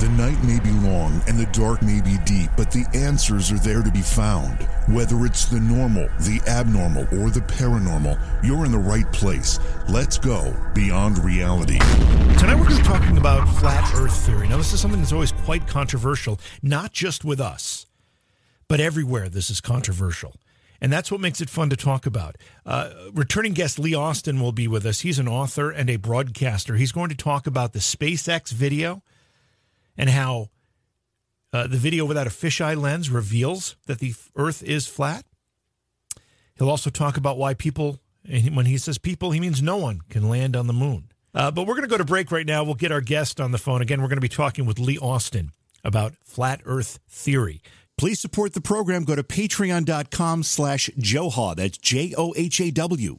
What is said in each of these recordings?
The night may be long and the dark may be deep, but the answers are there to be found. Whether it's the normal, the abnormal, or the paranormal, you're in the right place. Let's go beyond reality. Tonight we're going to be talking about flat earth theory. Now, this is something that's always quite controversial, not just with us, but everywhere this is controversial. And that's what makes it fun to talk about. Uh, returning guest Lee Austin will be with us. He's an author and a broadcaster. He's going to talk about the SpaceX video and how uh, the video without a fisheye lens reveals that the Earth is flat. He'll also talk about why people, when he says people, he means no one can land on the moon. Uh, but we're going to go to break right now. We'll get our guest on the phone. Again, we're going to be talking with Lee Austin about flat Earth theory. Please support the program. Go to patreon.com slash Johaw. That's J O H A W.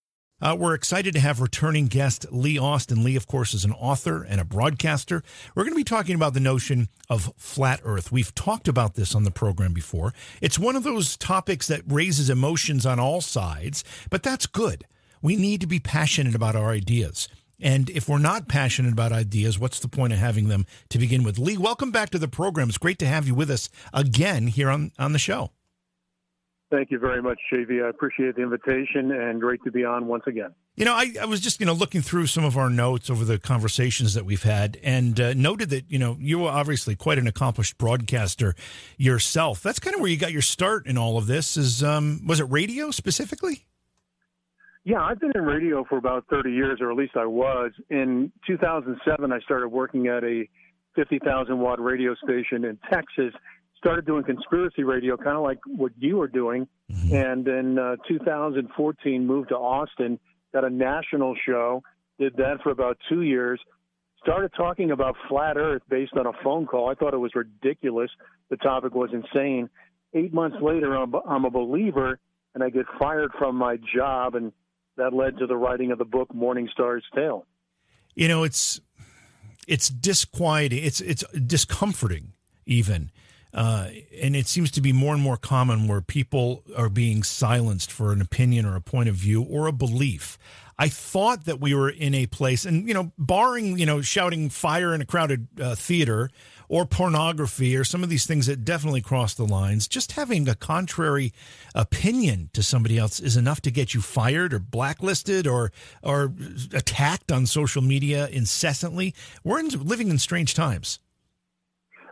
Uh, we're excited to have returning guest Lee Austin. Lee, of course, is an author and a broadcaster. We're going to be talking about the notion of flat Earth. We've talked about this on the program before. It's one of those topics that raises emotions on all sides, but that's good. We need to be passionate about our ideas. And if we're not passionate about ideas, what's the point of having them to begin with? Lee, welcome back to the program. It's great to have you with us again here on, on the show. Thank you very much, JV. I appreciate the invitation and great to be on once again. You know, I, I was just, you know, looking through some of our notes over the conversations that we've had and uh, noted that, you know, you were obviously quite an accomplished broadcaster yourself. That's kind of where you got your start in all of this is, um, was it radio specifically? Yeah, I've been in radio for about 30 years, or at least I was. In 2007, I started working at a 50,000 watt radio station in Texas started doing conspiracy radio, kind of like what you were doing. Mm-hmm. And in uh, 2014, moved to Austin, got a national show, did that for about two years. Started talking about flat Earth based on a phone call. I thought it was ridiculous. The topic was insane. Eight months later, I'm, I'm a believer, and I get fired from my job, and that led to the writing of the book Morning Star's Tale. You know, it's it's disquieting. It's it's discomforting even uh, and it seems to be more and more common where people are being silenced for an opinion or a point of view or a belief. I thought that we were in a place, and you know, barring you know shouting fire in a crowded uh, theater or pornography or some of these things that definitely cross the lines, just having a contrary opinion to somebody else is enough to get you fired or blacklisted or or attacked on social media incessantly. We're in, living in strange times.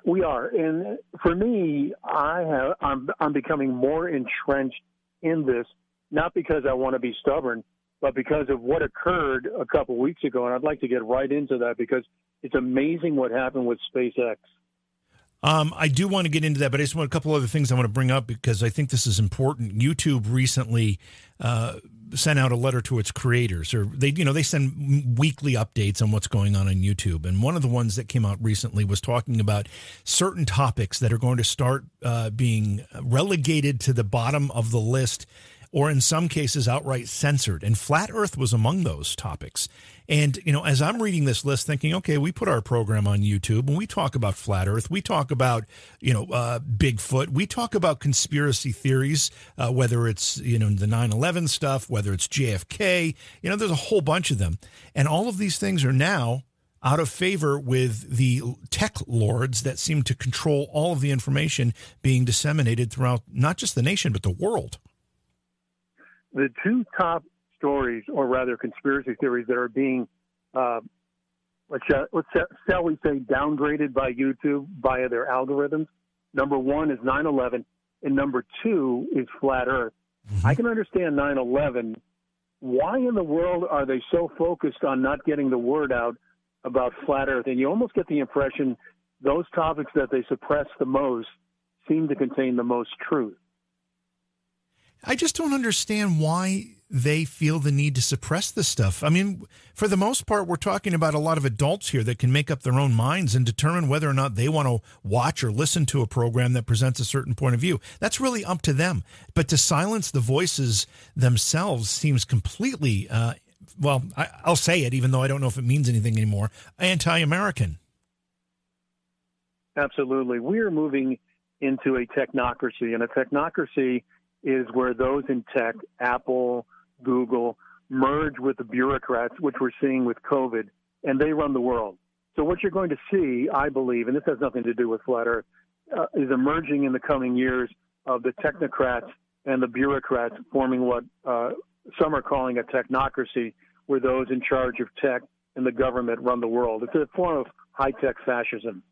We are, and for me, I have I'm I'm becoming more entrenched in this, not because I want to be stubborn, but because of what occurred a couple weeks ago, and I'd like to get right into that because it's amazing what happened with SpaceX. Um, I do want to get into that, but I just want a couple other things I want to bring up because I think this is important. YouTube recently uh, sent out a letter to its creators, or they, you know, they send weekly updates on what's going on on YouTube. And one of the ones that came out recently was talking about certain topics that are going to start uh, being relegated to the bottom of the list or in some cases outright censored. And flat earth was among those topics. And, you know, as I'm reading this list, thinking, okay, we put our program on YouTube and we talk about flat earth. We talk about, you know, uh, Bigfoot. We talk about conspiracy theories, uh, whether it's, you know, the 9 11 stuff, whether it's JFK. You know, there's a whole bunch of them. And all of these things are now out of favor with the tech lords that seem to control all of the information being disseminated throughout not just the nation, but the world the two top stories, or rather conspiracy theories, that are being, uh, let's, let's shall we say, downgraded by YouTube via their algorithms. Number one is 9/11, and number two is flat Earth. Mm-hmm. I can understand 9/11. Why in the world are they so focused on not getting the word out about flat Earth? And you almost get the impression those topics that they suppress the most seem to contain the most truth. I just don't understand why they feel the need to suppress this stuff. I mean, for the most part, we're talking about a lot of adults here that can make up their own minds and determine whether or not they want to watch or listen to a program that presents a certain point of view. That's really up to them. But to silence the voices themselves seems completely, uh, well, I, I'll say it, even though I don't know if it means anything anymore, anti American. Absolutely. We are moving into a technocracy, and a technocracy is where those in tech, Apple, Google, merge with the bureaucrats, which we're seeing with COVID, and they run the world. So what you're going to see, I believe, and this has nothing to do with flat Earth, uh, is emerging in the coming years of the technocrats and the bureaucrats forming what uh, some are calling a technocracy, where those in charge of tech and the government run the world. It's a form of high tech fascism.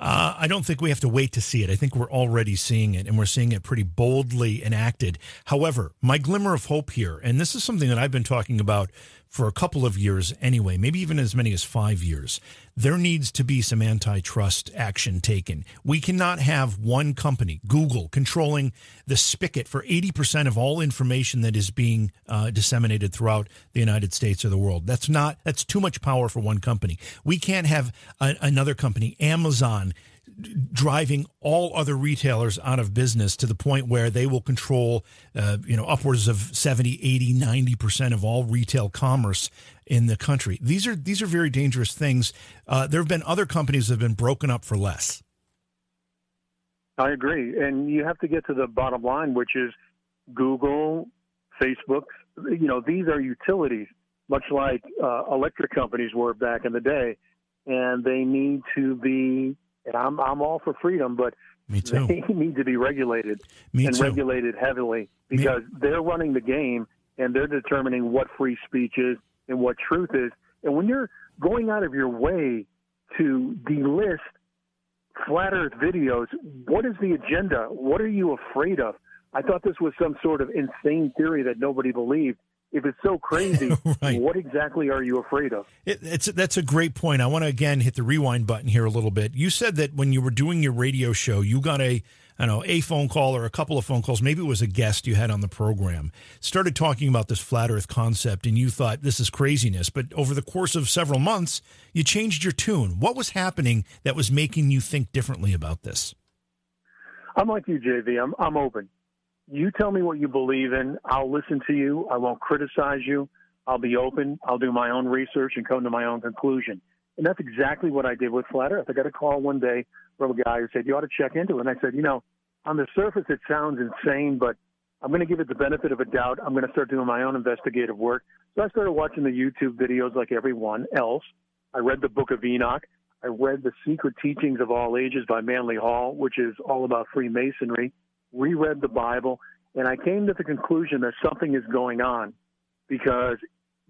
Uh, I don't think we have to wait to see it. I think we're already seeing it, and we're seeing it pretty boldly enacted. However, my glimmer of hope here, and this is something that I've been talking about for a couple of years anyway, maybe even as many as five years, there needs to be some antitrust action taken. We cannot have one company, Google, controlling the spigot for 80% of all information that is being uh, disseminated throughout the United States or the world. That's not, that's too much power for one company. We can't have a, another company, Amazon, driving all other retailers out of business to the point where they will control, uh, you know, upwards of 70, 80, 90% of all retail commerce in the country. These are, these are very dangerous things. Uh, there have been other companies that have been broken up for less. I agree. And you have to get to the bottom line, which is Google, Facebook, you know, these are utilities, much like uh, electric companies were back in the day. And they need to be and I'm I'm all for freedom, but Me too. they need to be regulated Me and too. regulated heavily because Me- they're running the game and they're determining what free speech is and what truth is. And when you're going out of your way to delist flat Earth videos, what is the agenda? What are you afraid of? I thought this was some sort of insane theory that nobody believed if it's so crazy, right. what exactly are you afraid of? It, it's that's a great point. I want to again hit the rewind button here a little bit. You said that when you were doing your radio show, you got a I don't know a phone call or a couple of phone calls. Maybe it was a guest you had on the program. Started talking about this flat Earth concept, and you thought this is craziness. But over the course of several months, you changed your tune. What was happening that was making you think differently about this? I'm like you, JV. I'm I'm open you tell me what you believe in. I'll listen to you. I won't criticize you. I'll be open. I'll do my own research and come to my own conclusion. And that's exactly what I did with Flat Earth. I got a call one day from a guy who said, You ought to check into it. And I said, You know, on the surface, it sounds insane, but I'm going to give it the benefit of a doubt. I'm going to start doing my own investigative work. So I started watching the YouTube videos like everyone else. I read the Book of Enoch. I read The Secret Teachings of All Ages by Manly Hall, which is all about Freemasonry reread the Bible, and I came to the conclusion that something is going on because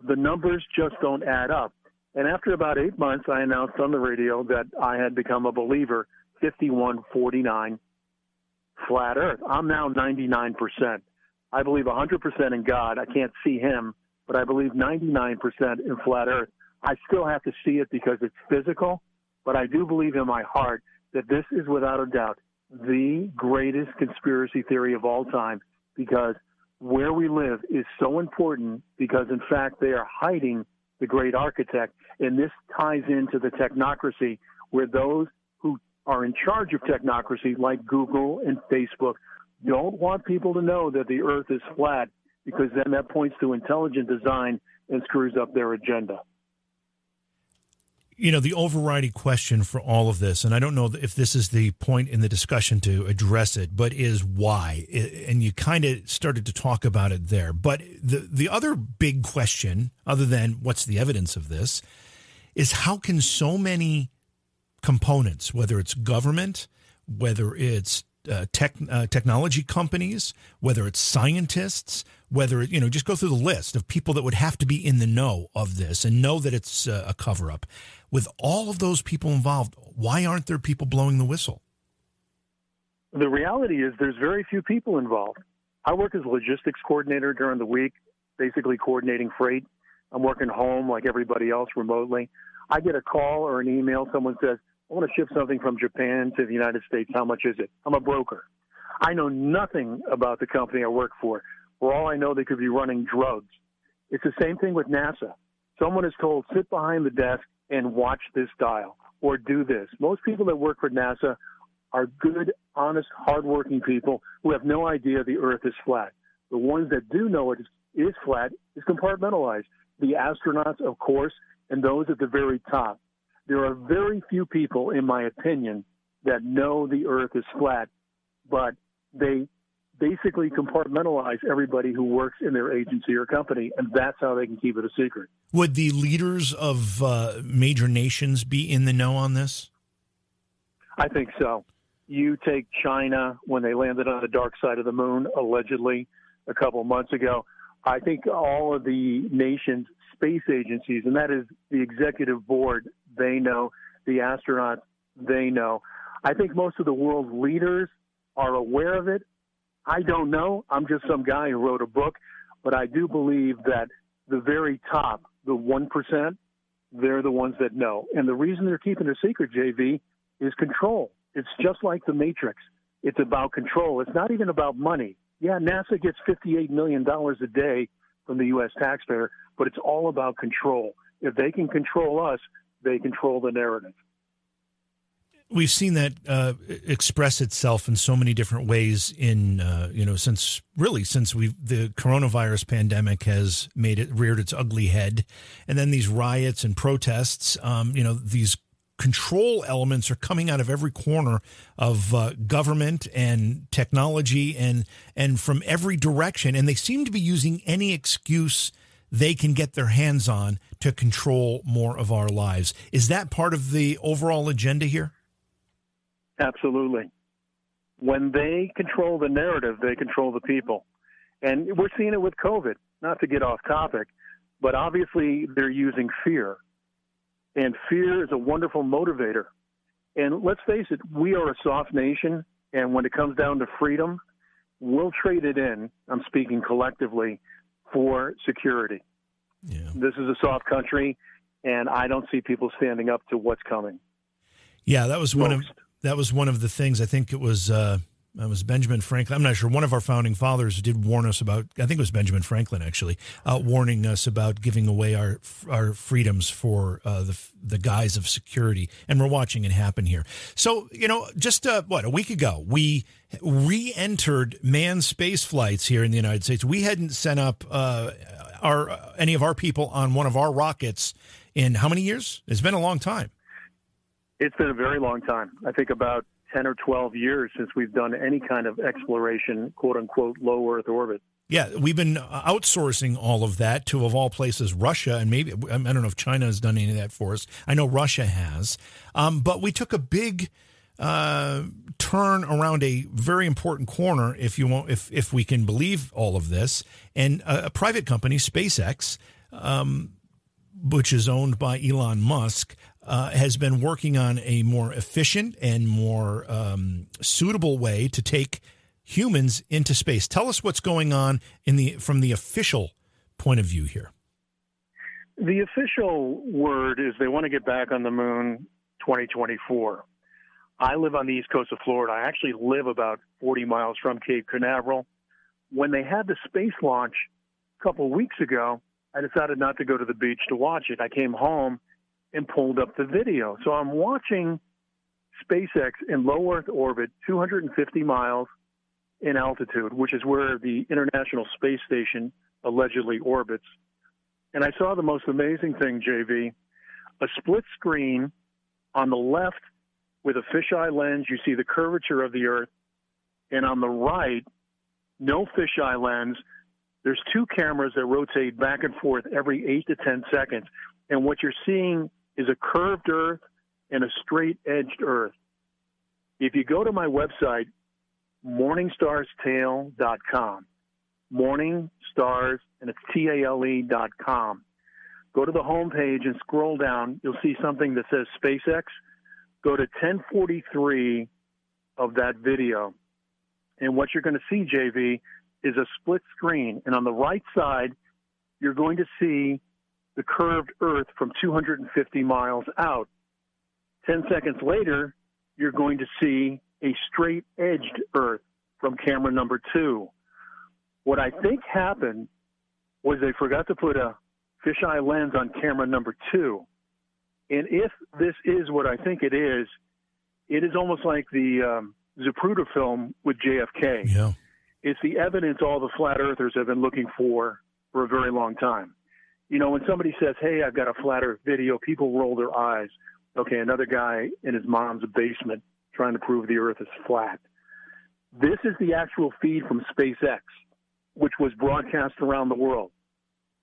the numbers just don't add up. And after about eight months, I announced on the radio that I had become a believer 5149 flat earth. I'm now 99%. I believe 100% in God. I can't see him, but I believe 99% in flat earth. I still have to see it because it's physical, but I do believe in my heart that this is without a doubt the greatest conspiracy theory of all time because where we live is so important because, in fact, they are hiding the great architect. And this ties into the technocracy where those who are in charge of technocracy, like Google and Facebook, don't want people to know that the earth is flat because then that points to intelligent design and screws up their agenda you know, the overriding question for all of this, and I don't know if this is the point in the discussion to address it, but is why? And you kind of started to talk about it there. But the, the other big question, other than what's the evidence of this, is how can so many components, whether it's government, whether it's uh, tech, uh, technology companies, whether it's scientists, whether you know, just go through the list of people that would have to be in the know of this and know that it's uh, a cover up with all of those people involved, why aren't there people blowing the whistle? The reality is there's very few people involved. I work as a logistics coordinator during the week, basically coordinating freight. I'm working home like everybody else remotely. I get a call or an email. Someone says, I want to ship something from Japan to the United States. How much is it? I'm a broker. I know nothing about the company I work for. For all I know, they could be running drugs. It's the same thing with NASA. Someone is told, sit behind the desk and watch this dial or do this. Most people that work for NASA are good, honest, hardworking people who have no idea the Earth is flat. The ones that do know it is, flat is compartmentalized. The astronauts, of course, and those at the very top. There are very few people, in my opinion, that know the Earth is flat, but they basically compartmentalize everybody who works in their agency or company, and that's how they can keep it a secret. Would the leaders of uh, major nations be in the know on this? I think so. You take China when they landed on the dark side of the moon, allegedly, a couple of months ago. I think all of the nations' space agencies, and that is the executive board, they know, the astronauts, they know. I think most of the world's leaders are aware of it. I don't know. I'm just some guy who wrote a book, but I do believe that the very top, the 1%, they're the ones that know. And the reason they're keeping it secret, JV, is control. It's just like the Matrix. It's about control. It's not even about money. Yeah, NASA gets $58 million a day from the U.S. taxpayer, but it's all about control. If they can control us, they control the narrative we've seen that uh, express itself in so many different ways in uh, you know since really since we the coronavirus pandemic has made it reared its ugly head. And then these riots and protests um, you know these control elements are coming out of every corner of uh, government and technology and and from every direction. And they seem to be using any excuse they can get their hands on to control more of our lives. Is that part of the overall agenda here Absolutely. When they control the narrative, they control the people. And we're seeing it with COVID, not to get off topic, but obviously they're using fear. And fear is a wonderful motivator. And let's face it, we are a soft nation. And when it comes down to freedom, we'll trade it in, I'm speaking collectively, for security. Yeah. This is a soft country, and I don't see people standing up to what's coming. Yeah, that was Most. one of that was one of the things. I think it was uh, it was Benjamin Franklin. I'm not sure. One of our founding fathers did warn us about. I think it was Benjamin Franklin actually, uh, warning us about giving away our our freedoms for uh, the the guise of security, and we're watching it happen here. So you know, just uh, what a week ago, we re-entered manned space flights here in the United States. We hadn't sent up uh, our any of our people on one of our rockets in how many years? It's been a long time. It's been a very long time. I think about 10 or 12 years since we've done any kind of exploration, quote unquote, low Earth orbit. Yeah, we've been outsourcing all of that to, of all places, Russia, and maybe I don't know if China has done any of that for us. I know Russia has, um, but we took a big uh, turn around a very important corner, if you want, if if we can believe all of this, and a, a private company, SpaceX, um, which is owned by Elon Musk, uh, has been working on a more efficient and more um, suitable way to take humans into space. Tell us what's going on in the from the official point of view here. The official word is they want to get back on the moon 2024. I live on the east coast of Florida. I actually live about 40 miles from Cape Canaveral. When they had the space launch a couple of weeks ago, I decided not to go to the beach to watch it. I came home and pulled up the video. So I'm watching SpaceX in low Earth orbit, 250 miles in altitude, which is where the International Space Station allegedly orbits. And I saw the most amazing thing, JV a split screen on the left with a fisheye lens. You see the curvature of the Earth. And on the right, no fisheye lens. There's two cameras that rotate back and forth every eight to 10 seconds. And what you're seeing is a curved earth and a straight edged earth. If you go to my website, morningstarstale.com, morning stars, and it's T A L E dot com. Go to the home page and scroll down. You'll see something that says SpaceX. Go to 1043 of that video. And what you're going to see, JV, is a split screen. And on the right side, you're going to see the curved Earth from 250 miles out. 10 seconds later, you're going to see a straight edged Earth from camera number two. What I think happened was they forgot to put a fisheye lens on camera number two. And if this is what I think it is, it is almost like the um, Zapruder film with JFK. Yeah. It's the evidence all the flat earthers have been looking for for a very long time. You know, when somebody says, Hey, I've got a flat earth video, people roll their eyes. Okay, another guy in his mom's basement trying to prove the earth is flat. This is the actual feed from SpaceX, which was broadcast around the world.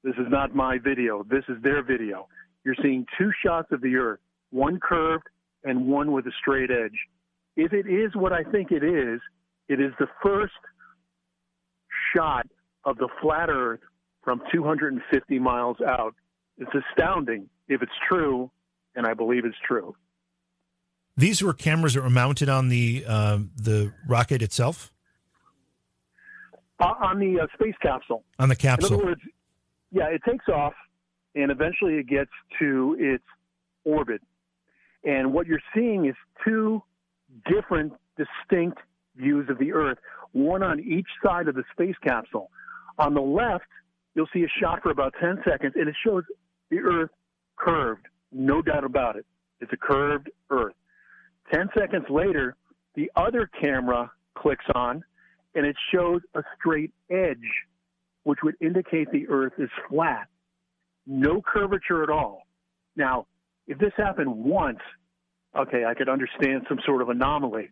This is not my video. This is their video. You're seeing two shots of the earth, one curved and one with a straight edge. If it is what I think it is, it is the first shot of the flat earth from 250 miles out. It's astounding if it's true, and I believe it's true. These were cameras that were mounted on the uh, the rocket itself. Uh, on the uh, space capsule. On the capsule. In other words, yeah, it takes off, and eventually it gets to its orbit. And what you're seeing is two different, distinct views of the Earth, one on each side of the space capsule. On the left, you'll see a shot for about 10 seconds, and it shows the Earth curved, no doubt about it. It's a curved Earth. 10 seconds later, the other camera clicks on, and it shows a straight edge, which would indicate the Earth is flat. No curvature at all. Now, if this happened once, okay, I could understand some sort of anomaly.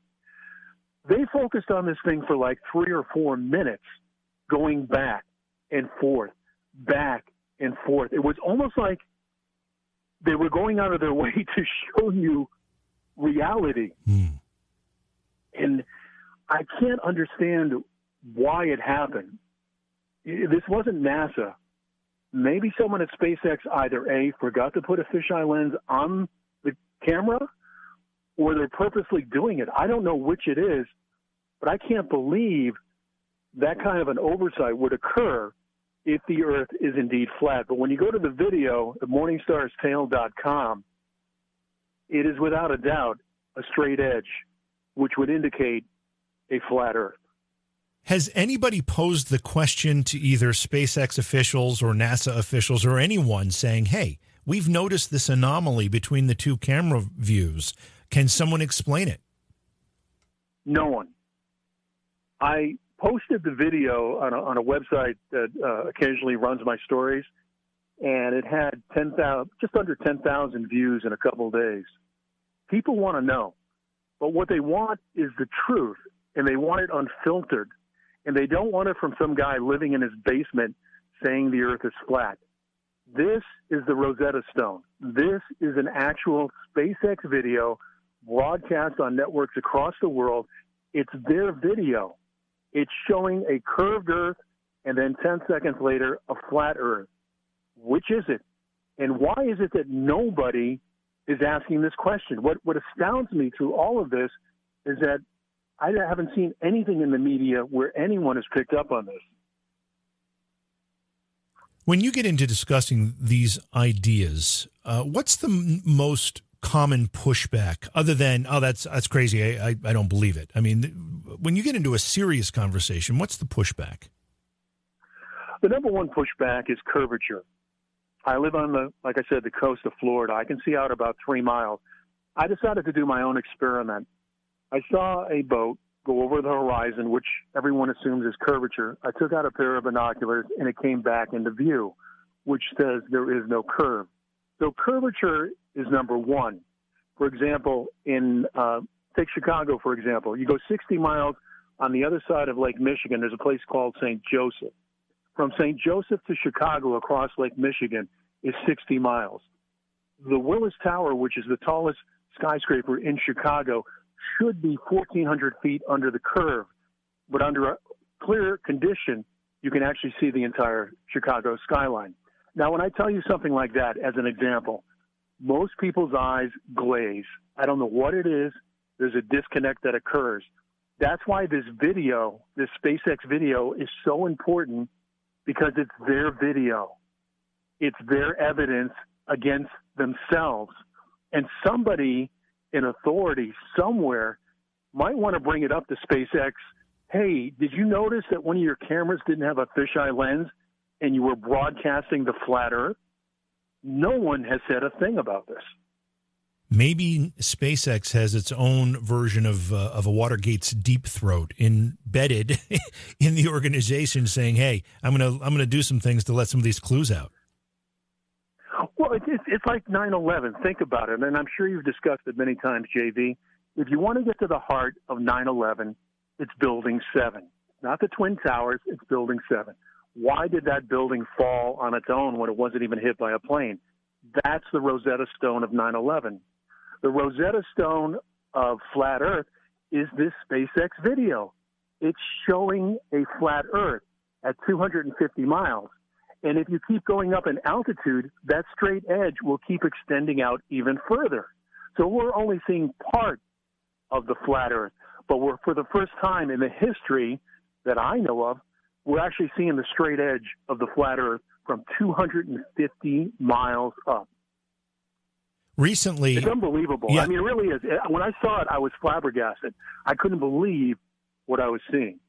They focused on this thing for like three or four minutes, going back and forth, back and forth. It was almost like they were going out of their way to show you reality. Hmm. And I can't understand why it happened. This wasn't NASA. Maybe someone at SpaceX either A, forgot to put a fisheye lens on the camera, or they're purposely doing it. I don't know which it is, but I can't believe that kind of an oversight would occur if the Earth is indeed flat. But when you go to the video at morningstarstale.com, it is without a doubt a straight edge, which would indicate a flat Earth. Has anybody posed the question to either SpaceX officials or NASA officials or anyone saying, hey, we've noticed this anomaly between the two camera views? Can someone explain it? No one. I posted the video on a, on a website that uh, occasionally runs my stories, and it had 10,000, just under 10,000 views in a couple of days. People want to know, but what they want is the truth, and they want it unfiltered, and they don't want it from some guy living in his basement saying the Earth is flat. This is the Rosetta Stone. This is an actual SpaceX video broadcast on networks across the world. It's their video. It's showing a curved Earth and then 10 seconds later, a flat Earth. Which is it? And why is it that nobody is asking this question? What, what astounds me through all of this is that I haven't seen anything in the media where anyone has picked up on this. When you get into discussing these ideas, uh, what's the m- most common pushback other than, oh, that's, that's crazy. I, I, I don't believe it. I mean, when you get into a serious conversation, what's the pushback? The number one pushback is curvature. I live on the, like I said, the coast of Florida. I can see out about three miles. I decided to do my own experiment. I saw a boat go over the horizon, which everyone assumes is curvature. I took out a pair of binoculars and it came back into view, which says there is no curve. So curvature is number one. For example, in uh, take Chicago for example, you go 60 miles on the other side of Lake Michigan. There's a place called St. Joseph. From St. Joseph to Chicago across Lake Michigan is 60 miles. The Willis Tower, which is the tallest skyscraper in Chicago, should be 1,400 feet under the curve, but under a clear condition, you can actually see the entire Chicago skyline. Now, when I tell you something like that as an example, most people's eyes glaze. I don't know what it is. There's a disconnect that occurs. That's why this video, this SpaceX video, is so important because it's their video. It's their evidence against themselves. And somebody in authority somewhere might want to bring it up to SpaceX. hey, did you notice that one of your cameras didn't have a fisheye lens and you were broadcasting the flat Earth? No one has said a thing about this. Maybe SpaceX has its own version of uh, of a Watergate's deep throat embedded in the organization, saying, "Hey, I'm gonna I'm gonna do some things to let some of these clues out." Well, it's, it's like 9/11. Think about it, and I'm sure you've discussed it many times, JV. If you want to get to the heart of 9/11, it's Building Seven, not the Twin Towers. It's Building Seven. Why did that building fall on its own when it wasn't even hit by a plane? That's the Rosetta Stone of 9/11. The Rosetta Stone of flat Earth is this SpaceX video. It's showing a flat Earth at 250 miles. And if you keep going up in altitude, that straight edge will keep extending out even further. So we're only seeing part of the flat Earth. But we're, for the first time in the history that I know of, we're actually seeing the straight edge of the flat Earth from 250 miles up. Recently, it's unbelievable. Yeah. I mean, it really is. When I saw it, I was flabbergasted. I couldn't believe what I was seeing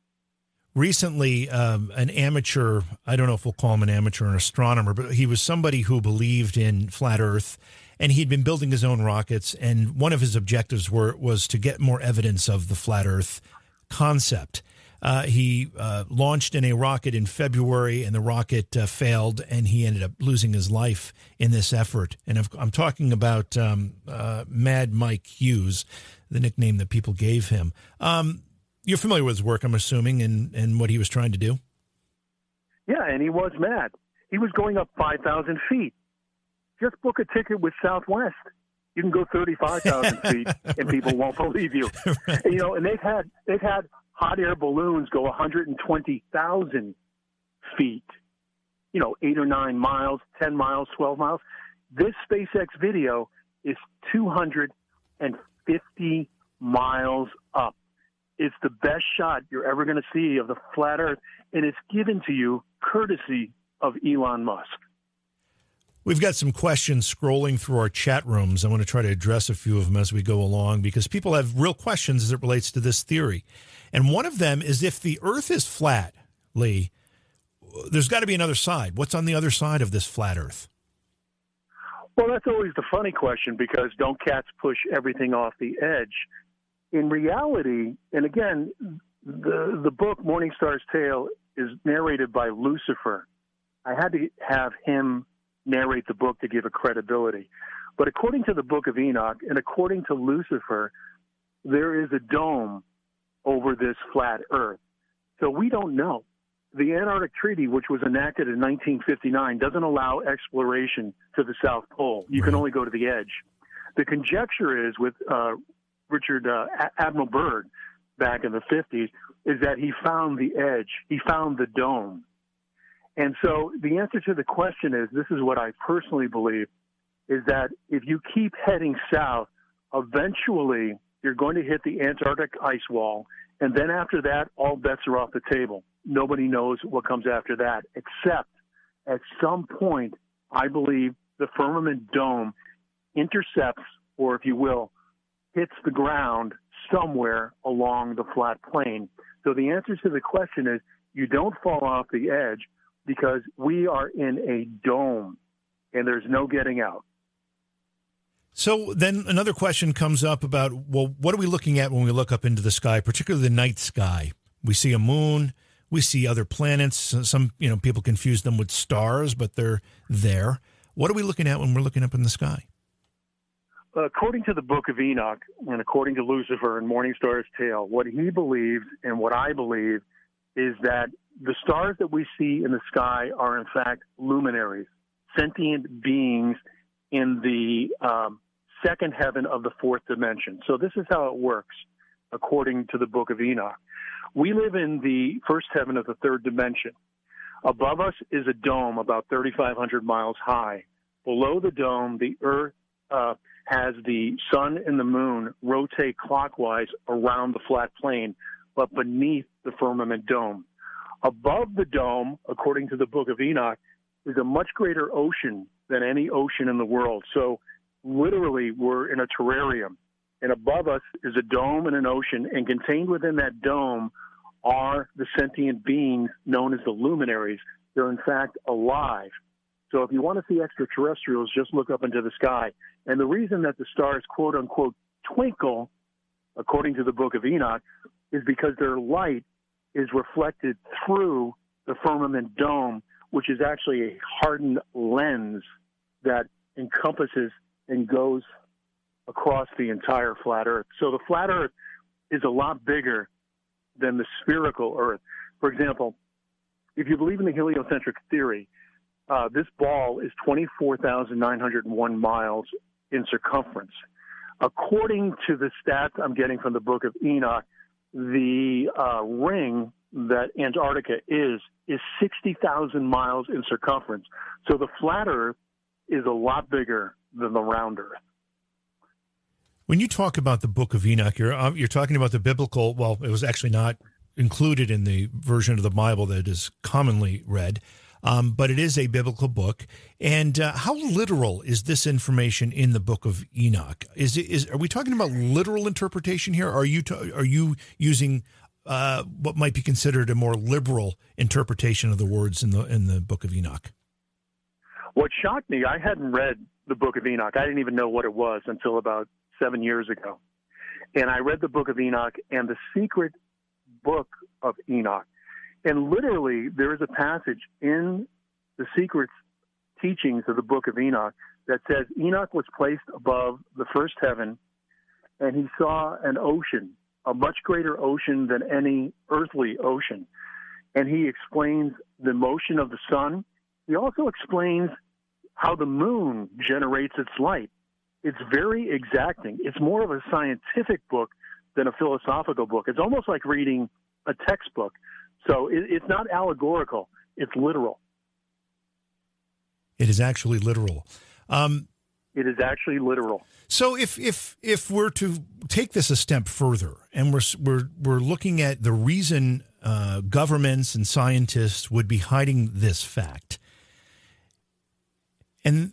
recently um, an amateur i don't know if we'll call him an amateur an astronomer but he was somebody who believed in flat earth and he'd been building his own rockets and one of his objectives were was to get more evidence of the flat earth concept uh, he uh, launched in a rocket in February, and the rocket uh, failed, and he ended up losing his life in this effort. And I'm talking about um, uh, Mad Mike Hughes, the nickname that people gave him. Um, you're familiar with his work, I'm assuming, and, and what he was trying to do? Yeah, and he was mad. He was going up 5,000 feet. Just book a ticket with Southwest. You can go 35,000 feet, and people won't believe you. right. you know, and they've had they've had hot air balloons go 120,000 feet. You know, eight or nine miles, 10 miles, 12 miles. This SpaceX video is 250 miles up. It's the best shot you're ever going to see of the flat Earth, and it's given to you courtesy of Elon Musk. We've got some questions scrolling through our chat rooms. I want to try to address a few of them as we go along because people have real questions as it relates to this theory. And one of them is if the Earth is flat, Lee, there's got to be another side. What's on the other side of this flat Earth? Well, that's always the funny question because don't cats push everything off the edge? in reality, and again, the the book Morning Star's Tale is narrated by Lucifer. I had to have him narrate the book to give it credibility. But according to the Book of Enoch and according to Lucifer, there is a dome over this flat Earth. So we don't know. The Antarctic Treaty, which was enacted in 1959, doesn't allow exploration to the South Pole. You can only go to the edge. The conjecture is with uh, Richard uh, Admiral Byrd back in the 50s is that he found the edge, he found the dome. And so the answer to the question is this is what I personally believe is that if you keep heading south, eventually you're going to hit the Antarctic ice wall. And then after that, all bets are off the table. Nobody knows what comes after that, except at some point, I believe the firmament dome intercepts, or if you will, hits the ground somewhere along the flat plane. So the answer to the question is you don't fall off the edge because we are in a dome and there's no getting out. So then another question comes up about well, what are we looking at when we look up into the sky, particularly the night sky? We see a moon, we see other planets. Some you know people confuse them with stars, but they're there. What are we looking at when we're looking up in the sky? according to the book of Enoch and according to Lucifer and Morning Star's tale, what he believes and what I believe is that the stars that we see in the sky are in fact luminaries, sentient beings in the um, second heaven of the fourth dimension. So this is how it works according to the book of Enoch. We live in the first heaven of the third dimension. Above us is a dome about 3,500 miles high. Below the dome, the earth uh, has the sun and the moon rotate clockwise around the flat plane, but beneath the firmament dome. Above the dome, according to the book of Enoch, is a much greater ocean than any ocean in the world. So literally, we're in a terrarium. And above us is a dome and an ocean, and contained within that dome are the sentient beings known as the luminaries. They're in fact alive. So if you want to see extraterrestrials, just look up into the sky. And the reason that the stars quote unquote twinkle, according to the book of Enoch, is because their light is reflected through the firmament dome, which is actually a hardened lens that encompasses and goes across the entire flat Earth. So the flat Earth is a lot bigger than the spherical Earth. For example, if you believe in the heliocentric theory, uh, this ball is 24,901 miles in circumference. According to the stats I'm getting from the book of Enoch, the uh, ring that Antarctica is is 60,000 miles in circumference. So the flat Earth is a lot bigger than the round Earth. When you talk about the Book of Enoch, you're uh, you're talking about the biblical. Well, it was actually not included in the version of the Bible that is commonly read, um, but it is a biblical book. And uh, how literal is this information in the Book of Enoch? Is it, is are we talking about literal interpretation here? Are you are you using uh, what might be considered a more liberal interpretation of the words in the in the Book of Enoch? What shocked me, I hadn't read the Book of Enoch. I didn't even know what it was until about seven years ago. And I read the book of Enoch and the secret book of Enoch. And literally, there is a passage in the secret teachings of the book of Enoch that says Enoch was placed above the first heaven and he saw an ocean, a much greater ocean than any earthly ocean. And he explains the motion of the sun. He also explains how the moon generates its light. It's very exacting. It's more of a scientific book than a philosophical book. It's almost like reading a textbook. So it, it's not allegorical, it's literal. It is actually literal. Um, it is actually literal. So if if if we're to take this a step further, and we're we're we're looking at the reason uh, governments and scientists would be hiding this fact, and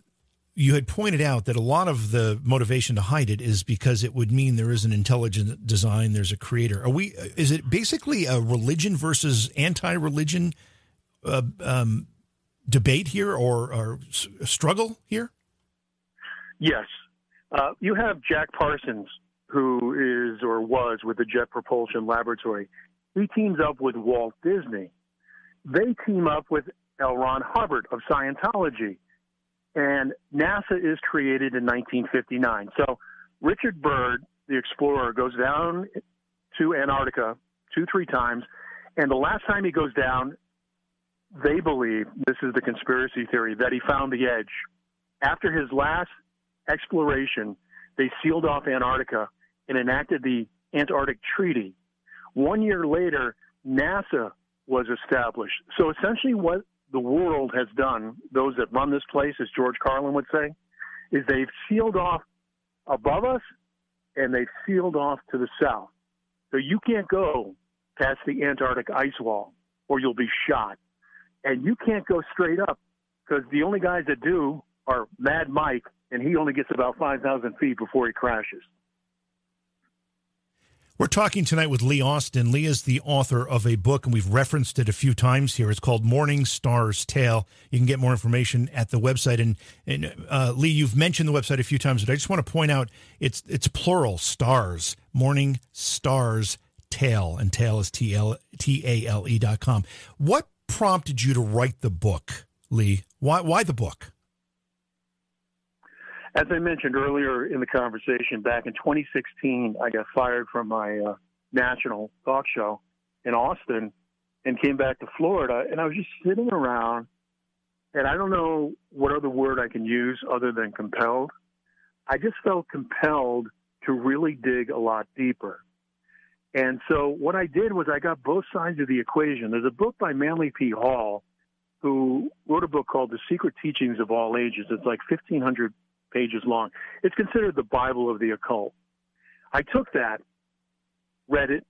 you had pointed out that a lot of the motivation to hide it is because it would mean there is an intelligent design, there's a creator. Are we? Is it basically a religion versus anti-religion uh, um, debate here, or, or struggle here? Yes, uh, you have Jack Parsons, who is or was with the Jet Propulsion Laboratory. He teams up with Walt Disney. They team up with L. Ron Hubbard of Scientology and NASA is created in 1959. So Richard Byrd, the explorer, goes down to Antarctica two, three times, and the last time he goes down, they believe this is the conspiracy theory that he found the edge. After his last exploration, they sealed off Antarctica and enacted the Antarctic Treaty. One year later, NASA was established. So essentially, what the world has done, those that run this place, as George Carlin would say, is they've sealed off above us and they've sealed off to the south. So you can't go past the Antarctic ice wall or you'll be shot. And you can't go straight up because the only guys that do are Mad Mike, and he only gets about 5,000 feet before he crashes. We're talking tonight with Lee Austin. Lee is the author of a book, and we've referenced it a few times here. It's called Morning Star's Tale. You can get more information at the website. And, and uh, Lee, you've mentioned the website a few times, but I just want to point out it's it's plural stars. Morning Stars Tale, and Tale is T L T A L E dot com. What prompted you to write the book, Lee? Why why the book? As I mentioned earlier in the conversation, back in 2016, I got fired from my uh, national talk show in Austin and came back to Florida. And I was just sitting around, and I don't know what other word I can use other than compelled. I just felt compelled to really dig a lot deeper. And so what I did was I got both sides of the equation. There's a book by Manly P. Hall who wrote a book called The Secret Teachings of All Ages. It's like 1,500 pages long. It's considered the Bible of the occult. I took that, read it,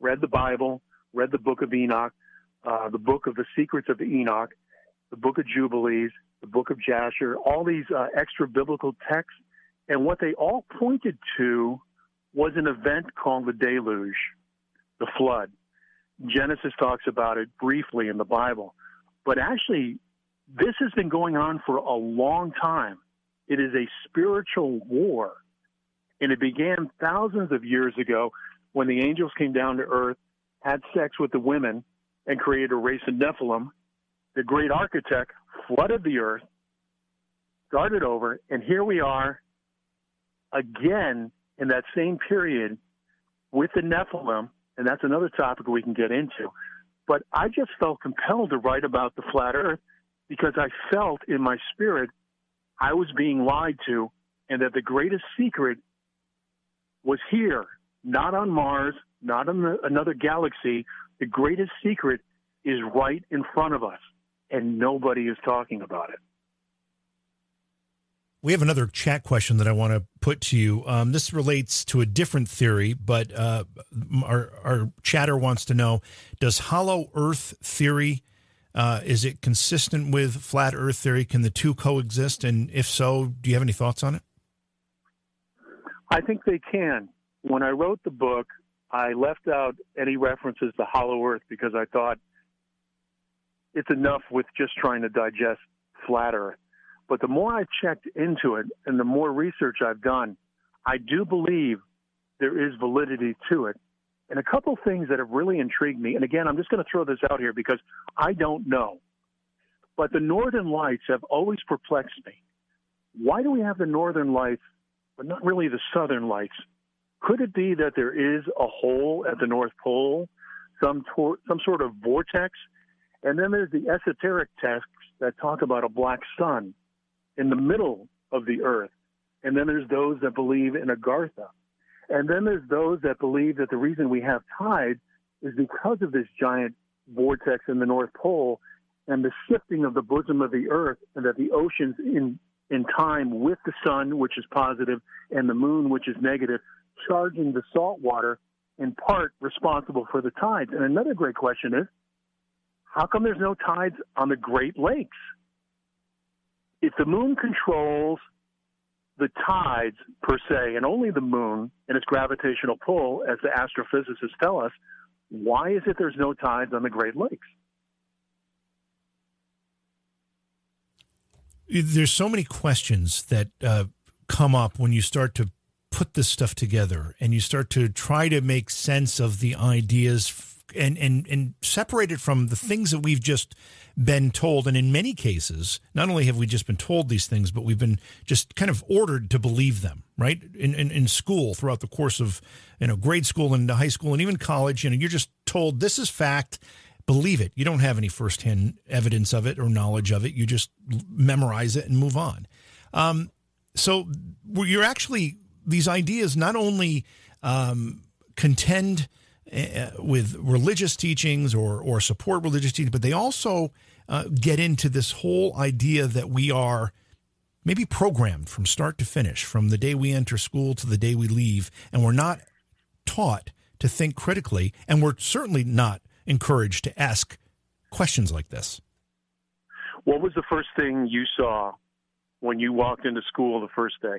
read the Bible, read the book of Enoch, uh, the book of the secrets of Enoch, the book of Jubilees, the book of Jasher, all these uh, extra biblical texts. And what they all pointed to was an event called the deluge, the flood. Genesis talks about it briefly in the Bible, but actually, this has been going on for a long time. It is a spiritual war, and it began thousands of years ago when the angels came down to earth, had sex with the women, and created a race of Nephilim. The great architect flooded the earth, started over, and here we are again in that same period with the Nephilim, and that's another topic we can get into. But I just felt compelled to write about the flat earth because I felt in my spirit I was being lied to and that the greatest secret was here, not on Mars, not in the, another galaxy. The greatest secret is right in front of us, and nobody is talking about it. We have another chat question that I want to put to you. Um, this relates to a different theory, but uh, our, our chatter wants to know: Does hollow Earth theory uh, is it consistent with flat Earth theory? Can the two coexist? And if so, do you have any thoughts on it? I think they can. When I wrote the book, I left out any references to hollow Earth because I thought it's enough with just trying to digest flat Earth. But the more I've checked into it and the more research I've done, I do believe there is validity to it. And a couple things that have really intrigued me, and again, I'm just going to throw this out here because I don't know. But the northern lights have always perplexed me. Why do we have the northern lights, but not really the southern lights? Could it be that there is a hole at the North Pole, some, tor- some sort of vortex? And then there's the esoteric texts that talk about a black sun in the middle of the earth. And then there's those that believe in Agartha. And then there's those that believe that the reason we have tides is because of this giant vortex in the North Pole and the shifting of the bosom of the earth and that the oceans in in time with the sun, which is positive, and the moon, which is negative, charging the salt water in part responsible for the tides. And another great question is, how come there's no tides on the Great Lakes? if the moon controls the tides per se, and only the moon and its gravitational pull, as the astrophysicists tell us, why is it there's no tides on the Great Lakes? There's so many questions that uh, come up when you start to put this stuff together and you start to try to make sense of the ideas and and and separate it from the things that we've just been told and in many cases not only have we just been told these things but we've been just kind of ordered to believe them right? In in, in school throughout the course of you know grade school and high school and even college you know you're just told this is fact believe it. You don't have any firsthand evidence of it or knowledge of it. You just memorize it and move on. Um, so you're actually these ideas not only um, contend with religious teachings or or support religious teachings, but they also uh, get into this whole idea that we are maybe programmed from start to finish, from the day we enter school to the day we leave, and we're not taught to think critically, and we're certainly not encouraged to ask questions like this. What was the first thing you saw when you walked into school the first day?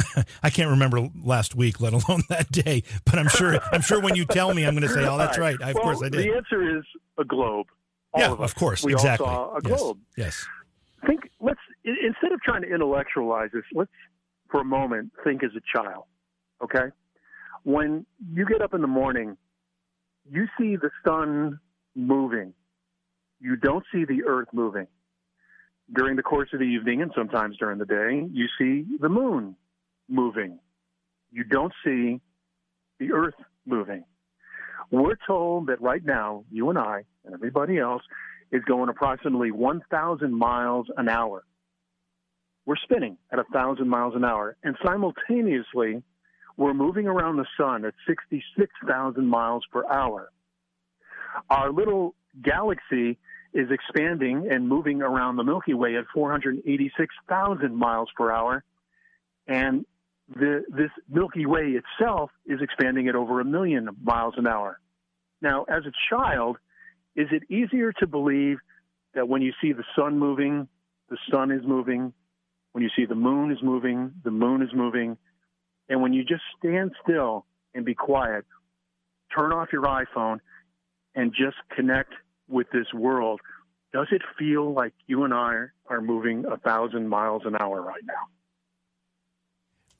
I can't remember last week, let alone that day. But I'm sure I'm sure when you tell me, I'm going to say, "Oh, that's right. I, of well, course I did." The answer is a globe. All yeah, of, of course, we exactly. all saw a yes. globe. Yes. Think. Let's instead of trying to intellectualize this, let's for a moment think as a child. Okay. When you get up in the morning, you see the sun moving. You don't see the earth moving. During the course of the evening and sometimes during the day, you see the moon moving. You don't see the earth moving. We're told that right now, you and I and everybody else is going approximately 1,000 miles an hour. We're spinning at 1,000 miles an hour. And simultaneously, we're moving around the sun at 66,000 miles per hour. Our little galaxy is expanding and moving around the Milky Way at 486,000 miles per hour. And the, this Milky Way itself is expanding at over a million miles an hour. Now, as a child, is it easier to believe that when you see the sun moving, the sun is moving? When you see the moon is moving, the moon is moving? And when you just stand still and be quiet, turn off your iPhone and just connect with this world, does it feel like you and I are moving a thousand miles an hour right now?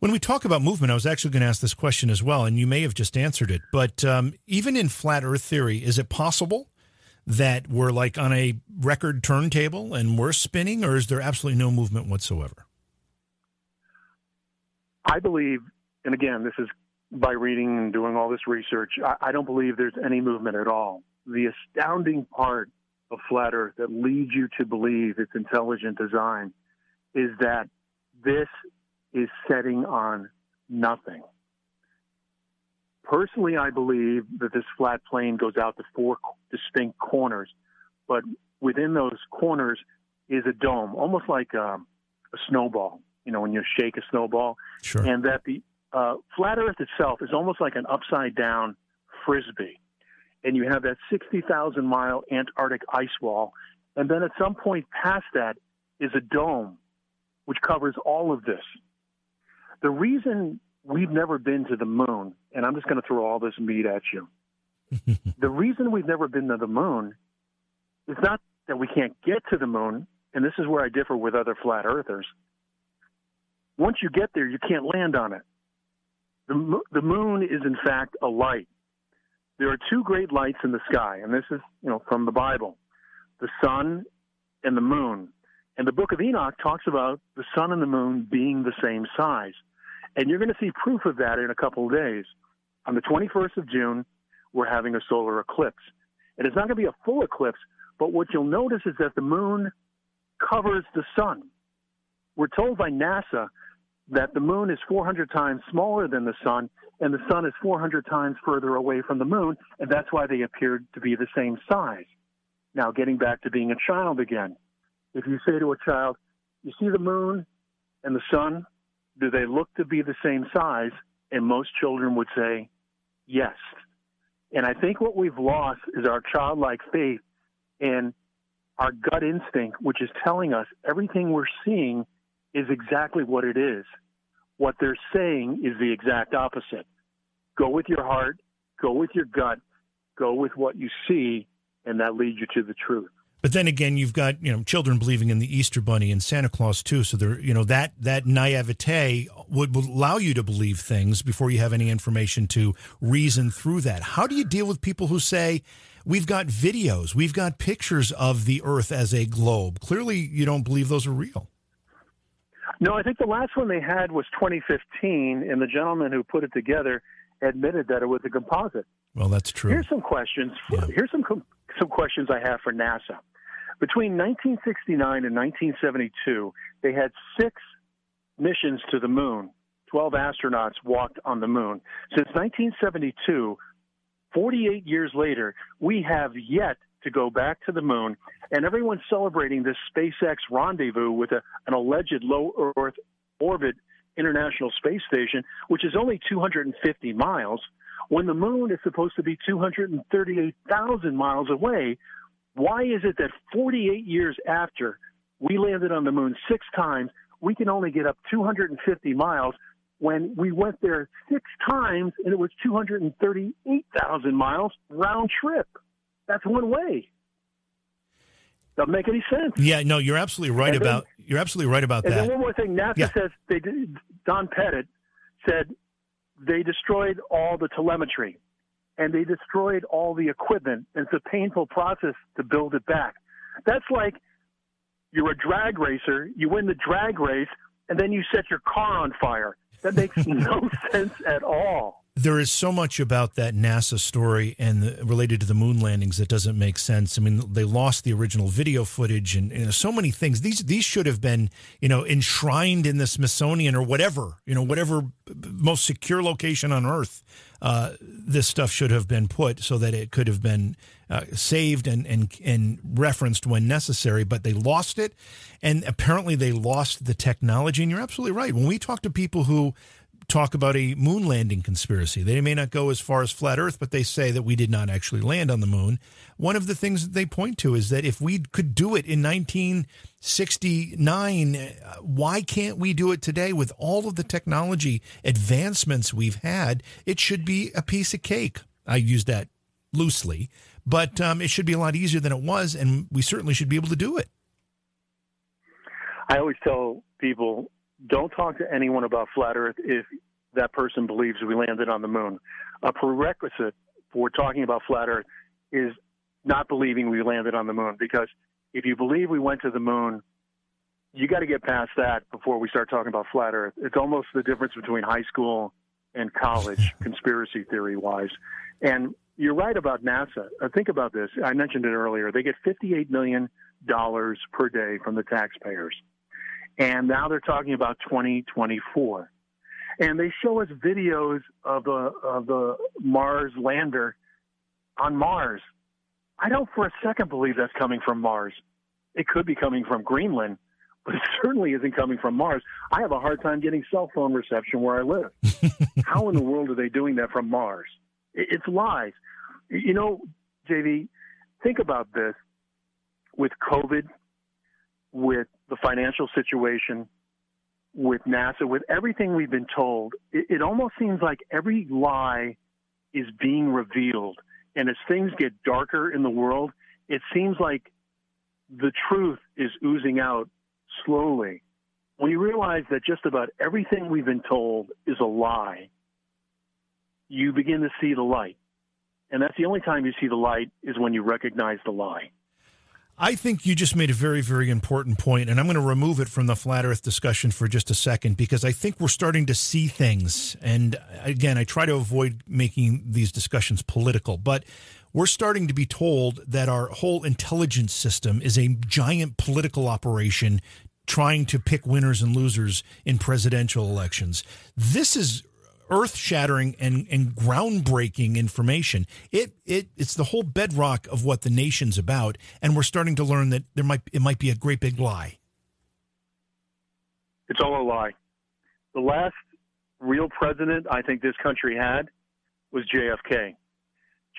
When we talk about movement, I was actually going to ask this question as well, and you may have just answered it. But um, even in flat Earth theory, is it possible that we're like on a record turntable and we're spinning, or is there absolutely no movement whatsoever? I believe, and again, this is by reading and doing all this research, I, I don't believe there's any movement at all. The astounding part of flat Earth that leads you to believe it's intelligent design is that this is setting on nothing. Personally, I believe that this flat plane goes out to four distinct corners, but within those corners is a dome, almost like a, um, a snowball. You know, when you shake a snowball, sure. and that the uh, flat Earth itself is almost like an upside down frisbee, and you have that sixty thousand mile Antarctic ice wall, and then at some point past that is a dome, which covers all of this. The reason we've never been to the moon, and I'm just going to throw all this meat at you. the reason we've never been to the moon is not that we can't get to the moon, and this is where I differ with other flat earthers. Once you get there, you can't land on it. The, the moon is, in fact, a light. There are two great lights in the sky, and this is, you know, from the Bible the sun and the moon. And the book of Enoch talks about the sun and the moon being the same size. And you're going to see proof of that in a couple of days. On the 21st of June, we're having a solar eclipse. And it's not going to be a full eclipse, but what you'll notice is that the moon covers the sun. We're told by NASA that the moon is 400 times smaller than the sun, and the sun is 400 times further away from the moon, and that's why they appeared to be the same size. Now, getting back to being a child again, if you say to a child, You see the moon and the sun? Do they look to be the same size? And most children would say, yes. And I think what we've lost is our childlike faith and our gut instinct, which is telling us everything we're seeing is exactly what it is. What they're saying is the exact opposite. Go with your heart, go with your gut, go with what you see, and that leads you to the truth. But then again, you've got you know children believing in the Easter Bunny and Santa Claus too. So there, you know that that naivete would, would allow you to believe things before you have any information to reason through that. How do you deal with people who say we've got videos, we've got pictures of the Earth as a globe? Clearly, you don't believe those are real. No, I think the last one they had was 2015, and the gentleman who put it together admitted that it was a composite. Well, that's true. Here's some questions. Yeah. Here's some some questions I have for NASA. Between 1969 and 1972, they had six missions to the moon. 12 astronauts walked on the moon. Since 1972, 48 years later, we have yet to go back to the moon, and everyone's celebrating this SpaceX rendezvous with a, an alleged low Earth orbit International Space Station, which is only 250 miles, when the moon is supposed to be 238,000 miles away, why is it that 48 years after we landed on the moon six times, we can only get up 250 miles when we went there six times and it was 238,000 miles round trip? That's one way. Doesn't make any sense. Yeah, no, you're absolutely right and about then, you're absolutely right about and that. And then one more thing, NASA yeah. says they Don Pettit said they destroyed all the telemetry and they destroyed all the equipment. And it's a painful process to build it back. That's like you're a drag racer, you win the drag race, and then you set your car on fire. That makes no sense at all. There is so much about that NASA story and the, related to the moon landings that doesn't make sense. I mean, they lost the original video footage and know, so many things. These these should have been you know enshrined in the Smithsonian or whatever you know whatever uh, most secure location on Earth. Uh, this stuff should have been put so that it could have been uh, saved and, and and referenced when necessary. But they lost it, and apparently they lost the technology. And you're absolutely right. When we talk to people who talk about a moon landing conspiracy. They may not go as far as flat Earth, but they say that we did not actually land on the moon. One of the things that they point to is that if we could do it in 1969, why can't we do it today with all of the technology advancements we've had? It should be a piece of cake. I use that loosely, but um, it should be a lot easier than it was, and we certainly should be able to do it. I always tell people don't talk to anyone about flat Earth if that person believes we landed on the moon. A prerequisite for talking about flat Earth is not believing we landed on the moon because if you believe we went to the moon, you got to get past that before we start talking about flat Earth. It's almost the difference between high school and college, conspiracy theory wise. And you're right about NASA. Uh, think about this. I mentioned it earlier. They get $58 million per day from the taxpayers. And now they're talking about 2024. And they show us videos of the, of the Mars lander on Mars. I don't for a second believe that's coming from Mars. It could be coming from Greenland, but it certainly isn't coming from Mars. I have a hard time getting cell phone reception where I live. How in the world are they doing that from Mars? It's lies. You know, JV, think about this with COVID, with the financial situation, with NASA, with everything we've been told, it, it almost seems like every lie is being revealed. And as things get darker in the world, it seems like the truth is oozing out slowly. When you realize that just about everything we've been told is a lie, you begin to see the light. And that's the only time you see the light is when you recognize the lie. I think you just made a very, very important point, and I'm going to remove it from the flat Earth discussion for just a second because I think we're starting to see things. And again, I try to avoid making these discussions political, but we're starting to be told that our whole intelligence system is a giant political operation trying to pick winners and losers in presidential elections. This is earth shattering and, and groundbreaking information. It it it's the whole bedrock of what the nation's about, and we're starting to learn that there might it might be a great big lie. It's all a lie. The last real president I think this country had was JFK.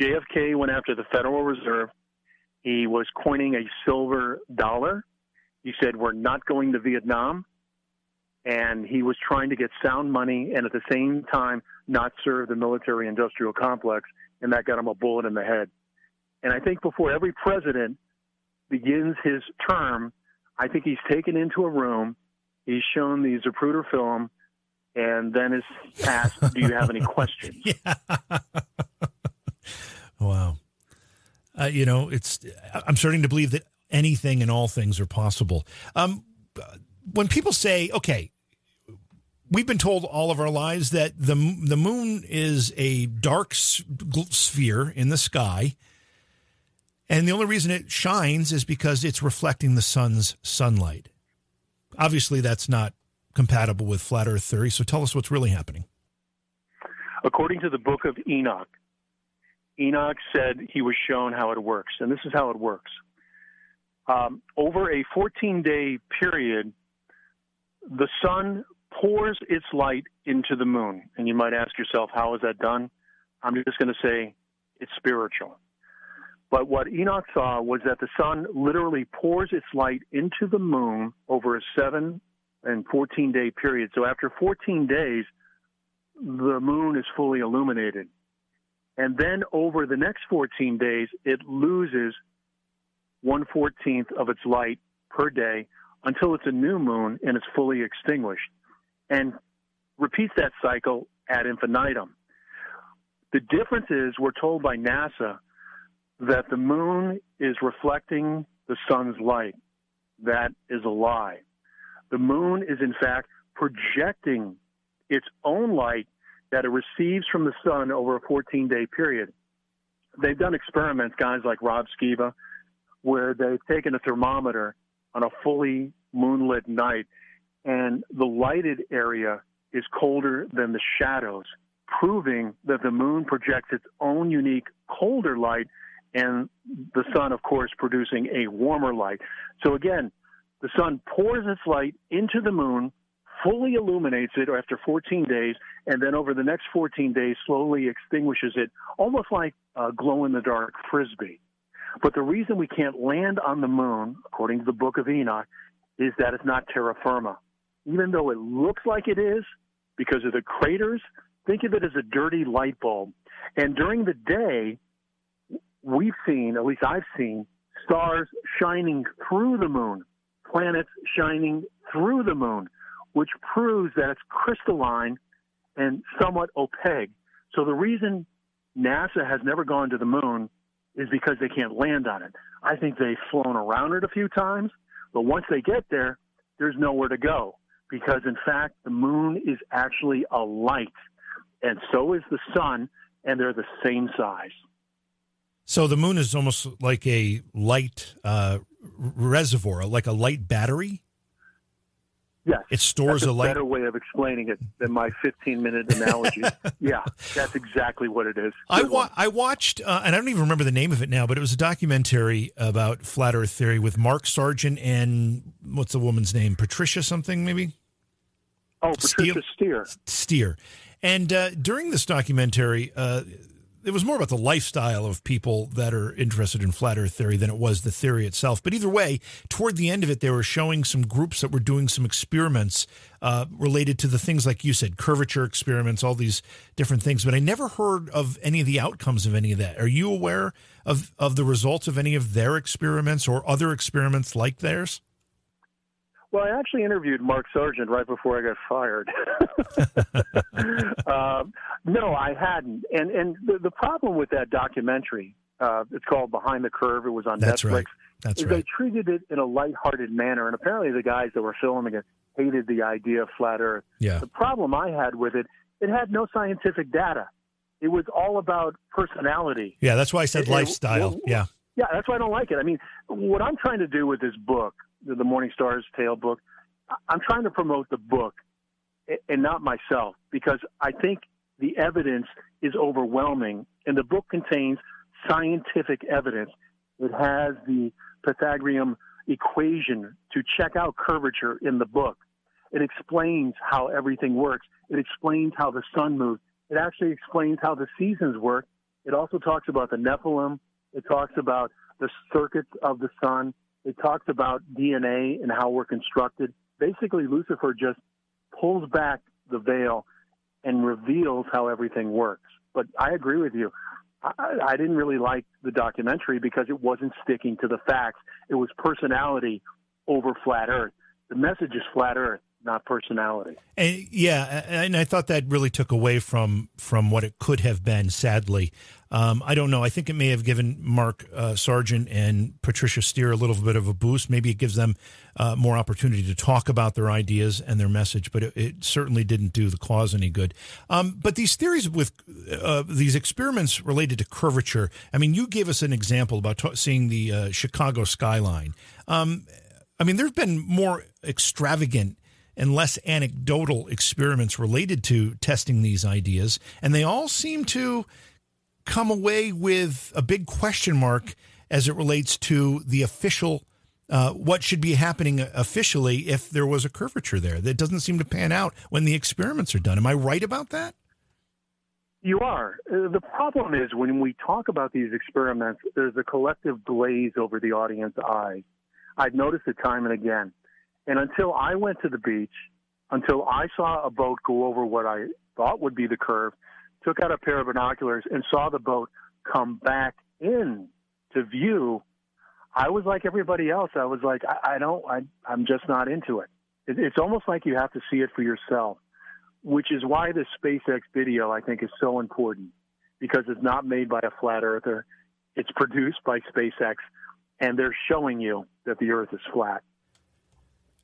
JFK went after the Federal Reserve. He was coining a silver dollar. He said, We're not going to Vietnam and he was trying to get sound money and at the same time not serve the military industrial complex, and that got him a bullet in the head. And I think before every president begins his term, I think he's taken into a room, he's shown the Zapruder film, and then is asked, "Do you have any questions?" yeah. wow. Uh, you know, it's. I'm starting to believe that anything and all things are possible. Um, when people say, "Okay, we've been told all of our lives that the the moon is a dark sphere in the sky, and the only reason it shines is because it's reflecting the sun's sunlight. Obviously, that's not compatible with flat Earth theory. So, tell us what's really happening. According to the Book of Enoch, Enoch said he was shown how it works, and this is how it works. Um, over a 14 day period, the sun pours its light into the moon. And you might ask yourself, how is that done? I'm just going to say it's spiritual. But what Enoch saw was that the sun literally pours its light into the moon over a seven and 14 day period. So after 14 days, the moon is fully illuminated. And then over the next 14 days, it loses 1 14th of its light per day until it's a new moon and it's fully extinguished and repeats that cycle ad infinitum. The difference is we're told by NASA that the moon is reflecting the sun's light. That is a lie. The moon is, in fact, projecting its own light that it receives from the sun over a 14 day period. They've done experiments, guys like Rob Skiba, where they've taken a thermometer on a fully moonlit night and the lighted area is colder than the shadows, proving that the moon projects its own unique colder light and the sun, of course, producing a warmer light. So again, the sun pours its light into the moon, fully illuminates it after 14 days, and then over the next 14 days slowly extinguishes it, almost like a glow in the dark frisbee. But the reason we can't land on the moon, according to the book of Enoch, is that it's not terra firma even though it looks like it is because of the craters, think of it as a dirty light bulb. And during the day, we've seen, at least I've seen, stars shining through the moon, planets shining through the moon, which proves that it's crystalline and somewhat opaque. So the reason NASA has never gone to the moon is because they can't land on it. I think they've flown around it a few times, but once they get there, there's nowhere to go because, in fact, the moon is actually a light, and so is the sun, and they're the same size. So the moon is almost like a light uh, reservoir, like a light battery. Yes, it stores that's a, a light. better way of explaining it than my 15 minute analogy. yeah, that's exactly what it is. I wa- I watched, uh, and I don't even remember the name of it now, but it was a documentary about flat Earth theory with Mark Sargent and what's the woman's name? Patricia something maybe. Oh, Patricia Steere. Steere. And uh, during this documentary, uh, it was more about the lifestyle of people that are interested in flat earth theory than it was the theory itself. But either way, toward the end of it, they were showing some groups that were doing some experiments uh, related to the things like you said, curvature experiments, all these different things. But I never heard of any of the outcomes of any of that. Are you aware of, of the results of any of their experiments or other experiments like theirs? Well, I actually interviewed Mark Sargent right before I got fired. um, no, I hadn't. And and the, the problem with that documentary, uh, it's called Behind the Curve. It was on That's Netflix. Right. That's is right. They treated it in a lighthearted manner, and apparently the guys that were filming it hated the idea of flat Earth. Yeah. The problem I had with it, it had no scientific data. It was all about personality. Yeah, that's why I said It- it- lifestyle. well, yeah. Yeah, that's why I don't like it. I mean, what I'm trying to do with this book, the Morning Star's Tale book, I'm trying to promote the book and not myself because I think the evidence is overwhelming, and the book contains scientific evidence. It has the Pythagorean equation to check out curvature in the book. It explains how everything works. It explains how the sun moves. It actually explains how the seasons work. It also talks about the Nephilim. It talks about the circuits of the sun. It talks about DNA and how we're constructed. Basically, Lucifer just pulls back the veil and reveals how everything works. But I agree with you. I, I didn't really like the documentary because it wasn't sticking to the facts. It was personality over flat Earth. The message is flat Earth, not personality. And yeah, and I thought that really took away from from what it could have been. Sadly, um, I don't know. I think it may have given Mark uh, Sargent and Patricia Steere a little bit of a boost. Maybe it gives them uh, more opportunity to talk about their ideas and their message. But it, it certainly didn't do the cause any good. Um, but these theories with uh, these experiments related to curvature. I mean, you gave us an example about t- seeing the uh, Chicago skyline. Um, I mean, there's been more extravagant and less anecdotal experiments related to testing these ideas, and they all seem to come away with a big question mark as it relates to the official. Uh, what should be happening officially if there was a curvature there? That doesn't seem to pan out when the experiments are done. Am I right about that? You are. Uh, the problem is when we talk about these experiments, there's a collective glaze over the audience eyes. I've noticed it time and again. And until I went to the beach, until I saw a boat go over what I thought would be the curve, took out a pair of binoculars and saw the boat come back in to view, I was like everybody else. I was like, I, I don't, I, I'm just not into it. it. It's almost like you have to see it for yourself, which is why this SpaceX video I think is so important because it's not made by a flat earther. It's produced by SpaceX and they're showing you that the earth is flat.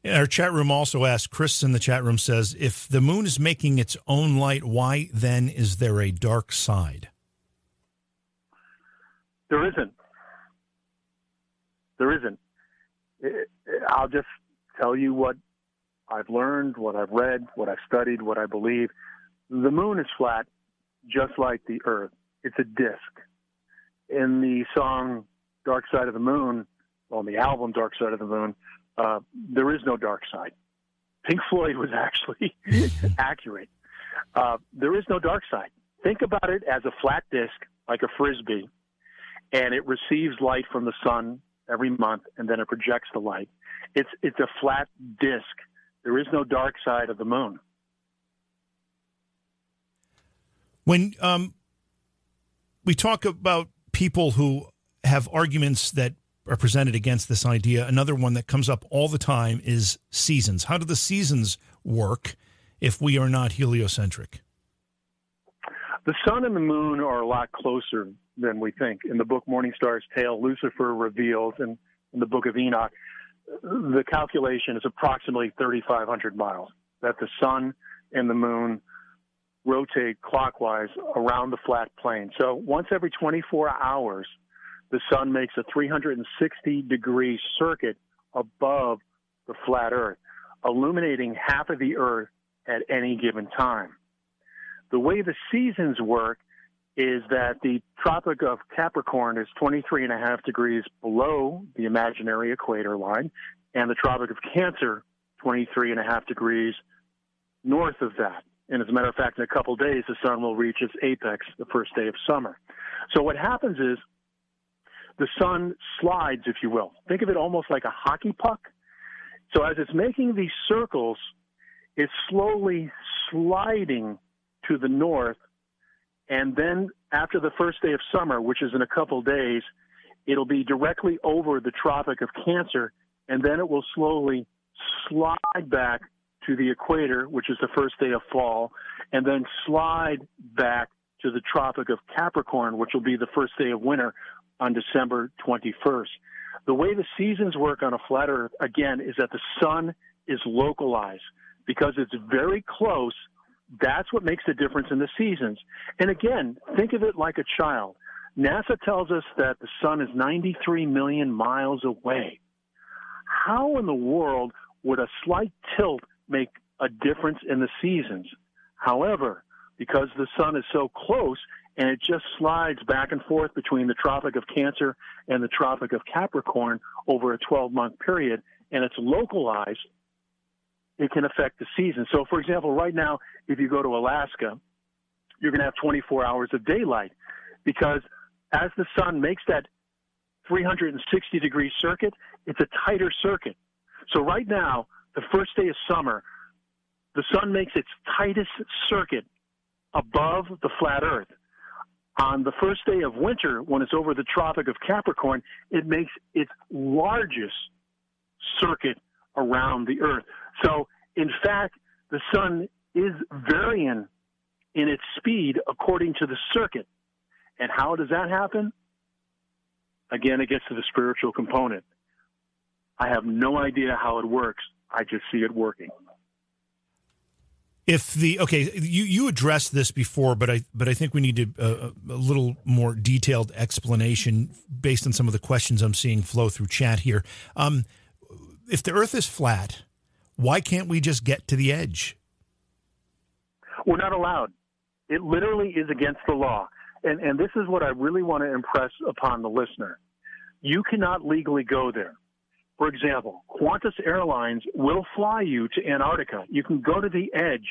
Our chat room also asked, Chris in the chat room says, if the moon is making its own light, why then is there a dark side? There isn't. There isn't. I'll just tell you what I've learned, what I've read, what I've studied, what I believe. The moon is flat, just like the earth. It's a disk. In the song Dark Side of the Moon, on the album Dark Side of the Moon, uh, there is no dark side. Pink Floyd was actually accurate. Uh, there is no dark side. Think about it as a flat disk, like a frisbee, and it receives light from the sun every month, and then it projects the light. It's it's a flat disk. There is no dark side of the moon. When um, we talk about people who have arguments that are presented against this idea. Another one that comes up all the time is seasons. How do the seasons work if we are not heliocentric? The sun and the moon are a lot closer than we think. In the book Morning Star's Tale, Lucifer reveals, and in the book of Enoch, the calculation is approximately 3,500 miles that the sun and the moon rotate clockwise around the flat plane. So once every 24 hours, the sun makes a 360 degree circuit above the flat Earth, illuminating half of the Earth at any given time. The way the seasons work is that the Tropic of Capricorn is 23 and a half degrees below the imaginary equator line, and the Tropic of Cancer 23 and a half degrees north of that. And as a matter of fact, in a couple days, the sun will reach its apex the first day of summer. So what happens is the sun slides, if you will. Think of it almost like a hockey puck. So as it's making these circles, it's slowly sliding to the north. And then after the first day of summer, which is in a couple days, it'll be directly over the Tropic of Cancer, and then it will slowly slide back to the equator, which is the first day of fall, and then slide back to the Tropic of Capricorn, which will be the first day of winter on December 21st. The way the seasons work on a flat Earth, again, is that the sun is localized because it's very close. That's what makes the difference in the seasons. And again, think of it like a child. NASA tells us that the sun is 93 million miles away. How in the world would a slight tilt make a difference in the seasons? However, because the sun is so close and it just slides back and forth between the Tropic of Cancer and the Tropic of Capricorn over a 12 month period, and it's localized, it can affect the season. So, for example, right now, if you go to Alaska, you're going to have 24 hours of daylight because as the sun makes that 360 degree circuit, it's a tighter circuit. So, right now, the first day of summer, the sun makes its tightest circuit above the flat earth. On the first day of winter, when it's over the Tropic of Capricorn, it makes its largest circuit around the earth. So, in fact, the sun is varying in its speed according to the circuit. And how does that happen? Again, it gets to the spiritual component. I have no idea how it works. I just see it working. If the okay, you you addressed this before, but I but I think we need to, uh, a little more detailed explanation based on some of the questions I'm seeing flow through chat here. Um, if the Earth is flat, why can't we just get to the edge? We're not allowed. It literally is against the law, and and this is what I really want to impress upon the listener. You cannot legally go there. For example, Qantas Airlines will fly you to Antarctica. You can go to the edge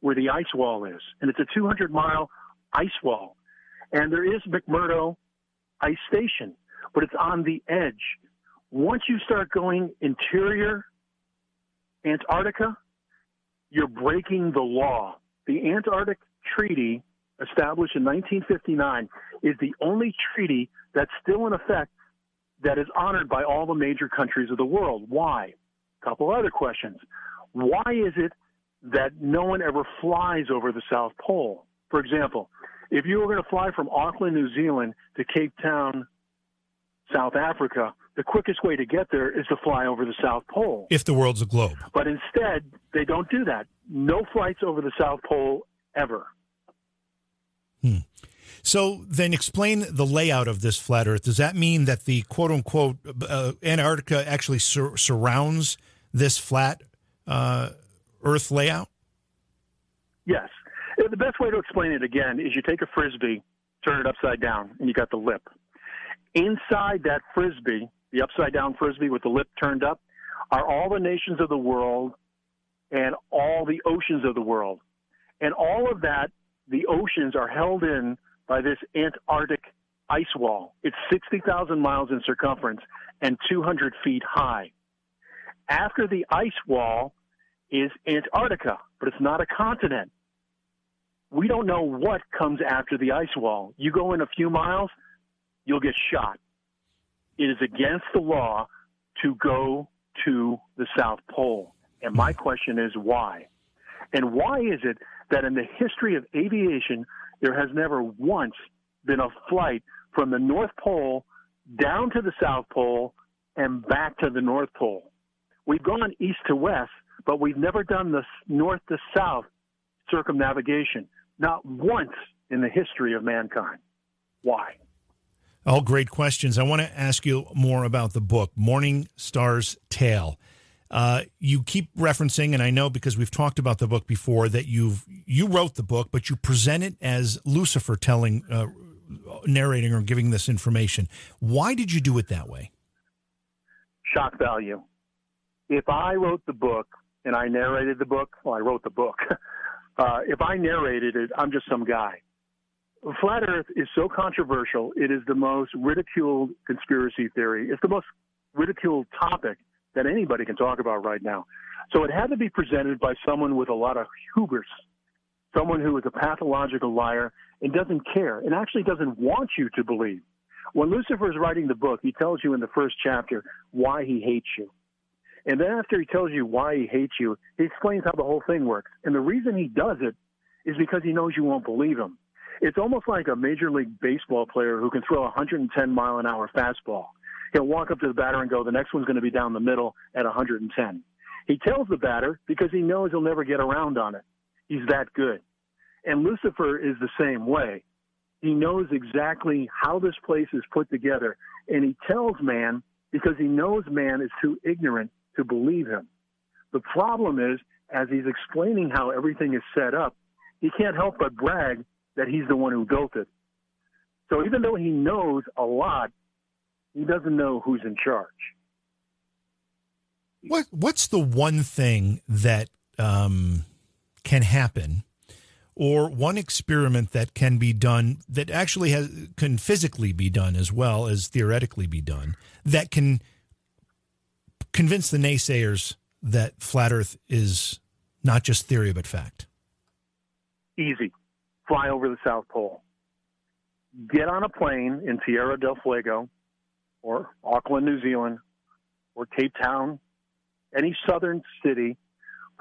where the ice wall is, and it's a 200 mile ice wall. And there is McMurdo Ice Station, but it's on the edge. Once you start going interior Antarctica, you're breaking the law. The Antarctic Treaty, established in 1959, is the only treaty that's still in effect that is honored by all the major countries of the world. Why? A couple other questions. Why is it that no one ever flies over the South Pole? For example, if you were going to fly from Auckland, New Zealand to Cape Town, South Africa, the quickest way to get there is to fly over the South Pole. If the world's a globe. But instead, they don't do that. No flights over the South Pole ever. Hmm. So then explain the layout of this flat Earth. Does that mean that the quote unquote uh, Antarctica actually sur- surrounds this flat uh, Earth layout? Yes. The best way to explain it again is you take a frisbee, turn it upside down, and you got the lip. Inside that frisbee, the upside down frisbee with the lip turned up, are all the nations of the world and all the oceans of the world. And all of that, the oceans are held in by this Antarctic ice wall. It's 60,000 miles in circumference and 200 feet high. After the ice wall is Antarctica, but it's not a continent. we don't know what comes after the ice wall. You go in a few miles, you'll get shot. It is against the law to go to the South Pole. And my question is why? And why is it that in the history of aviation, there has never once been a flight from the North Pole down to the South Pole and back to the North Pole? We've gone east to west, but we've never done the north to south circumnavigation. Not once in the history of mankind. Why? All great questions. I want to ask you more about the book, Morning Star's Tale. Uh, you keep referencing, and I know because we've talked about the book before that you've you wrote the book, but you present it as Lucifer telling, uh, narrating, or giving this information. Why did you do it that way? Shock value. If I wrote the book and I narrated the book, well, I wrote the book. uh, if I narrated it, I'm just some guy. Flat Earth is so controversial. It is the most ridiculed conspiracy theory. It's the most ridiculed topic that anybody can talk about right now. So it had to be presented by someone with a lot of hubris, someone who is a pathological liar and doesn't care and actually doesn't want you to believe. When Lucifer is writing the book, he tells you in the first chapter why he hates you. And then after he tells you why he hates you, he explains how the whole thing works. And the reason he does it is because he knows you won't believe him. It's almost like a major league baseball player who can throw a 110 mile an hour fastball. He'll walk up to the batter and go, the next one's going to be down the middle at 110. He tells the batter because he knows he'll never get around on it. He's that good. And Lucifer is the same way. He knows exactly how this place is put together, and he tells man because he knows man is too ignorant to believe him. The problem is, as he's explaining how everything is set up, he can't help but brag that he's the one who built it. So even though he knows a lot, he doesn't know who's in charge. What What's the one thing that um, can happen, or one experiment that can be done that actually has can physically be done as well as theoretically be done that can convince the naysayers that flat Earth is not just theory but fact? Easy. Fly over the South Pole. Get on a plane in Tierra del Fuego or Auckland, New Zealand, or Cape Town, any southern city,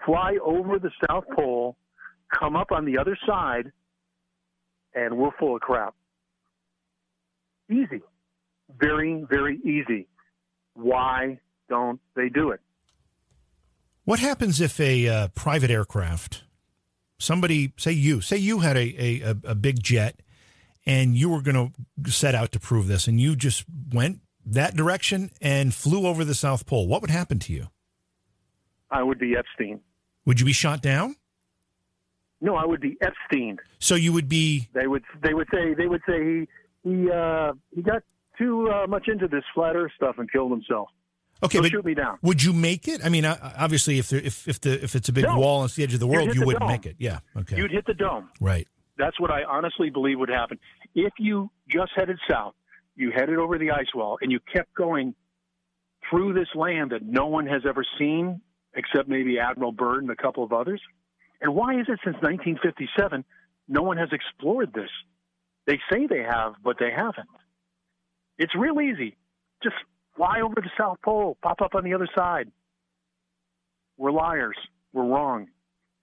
fly over the South Pole, come up on the other side, and we're full of crap. Easy. Very, very easy. Why don't they do it? What happens if a uh, private aircraft, somebody, say you, say you had a, a, a big jet and you were going to set out to prove this and you just went that direction and flew over the South Pole, what would happen to you? I would be Epstein. Would you be shot down? No, I would be Epstein. So you would be. They would. They would say. They would say he he uh, he got too uh, much into this flat Earth stuff and killed himself. Okay, so but shoot me down. Would you make it? I mean, obviously, if there, if if the if it's a big no. wall on the edge of the world, you wouldn't dome. make it. Yeah. Okay. You'd hit the dome. Right. That's what I honestly believe would happen. If you just headed south, you headed over the ice wall, and you kept going through this land that no one has ever seen except maybe Admiral Byrd and a couple of others. And why is it since 1957 no one has explored this? They say they have, but they haven't. It's real easy. Just fly over the South Pole, pop up on the other side. We're liars. We're wrong.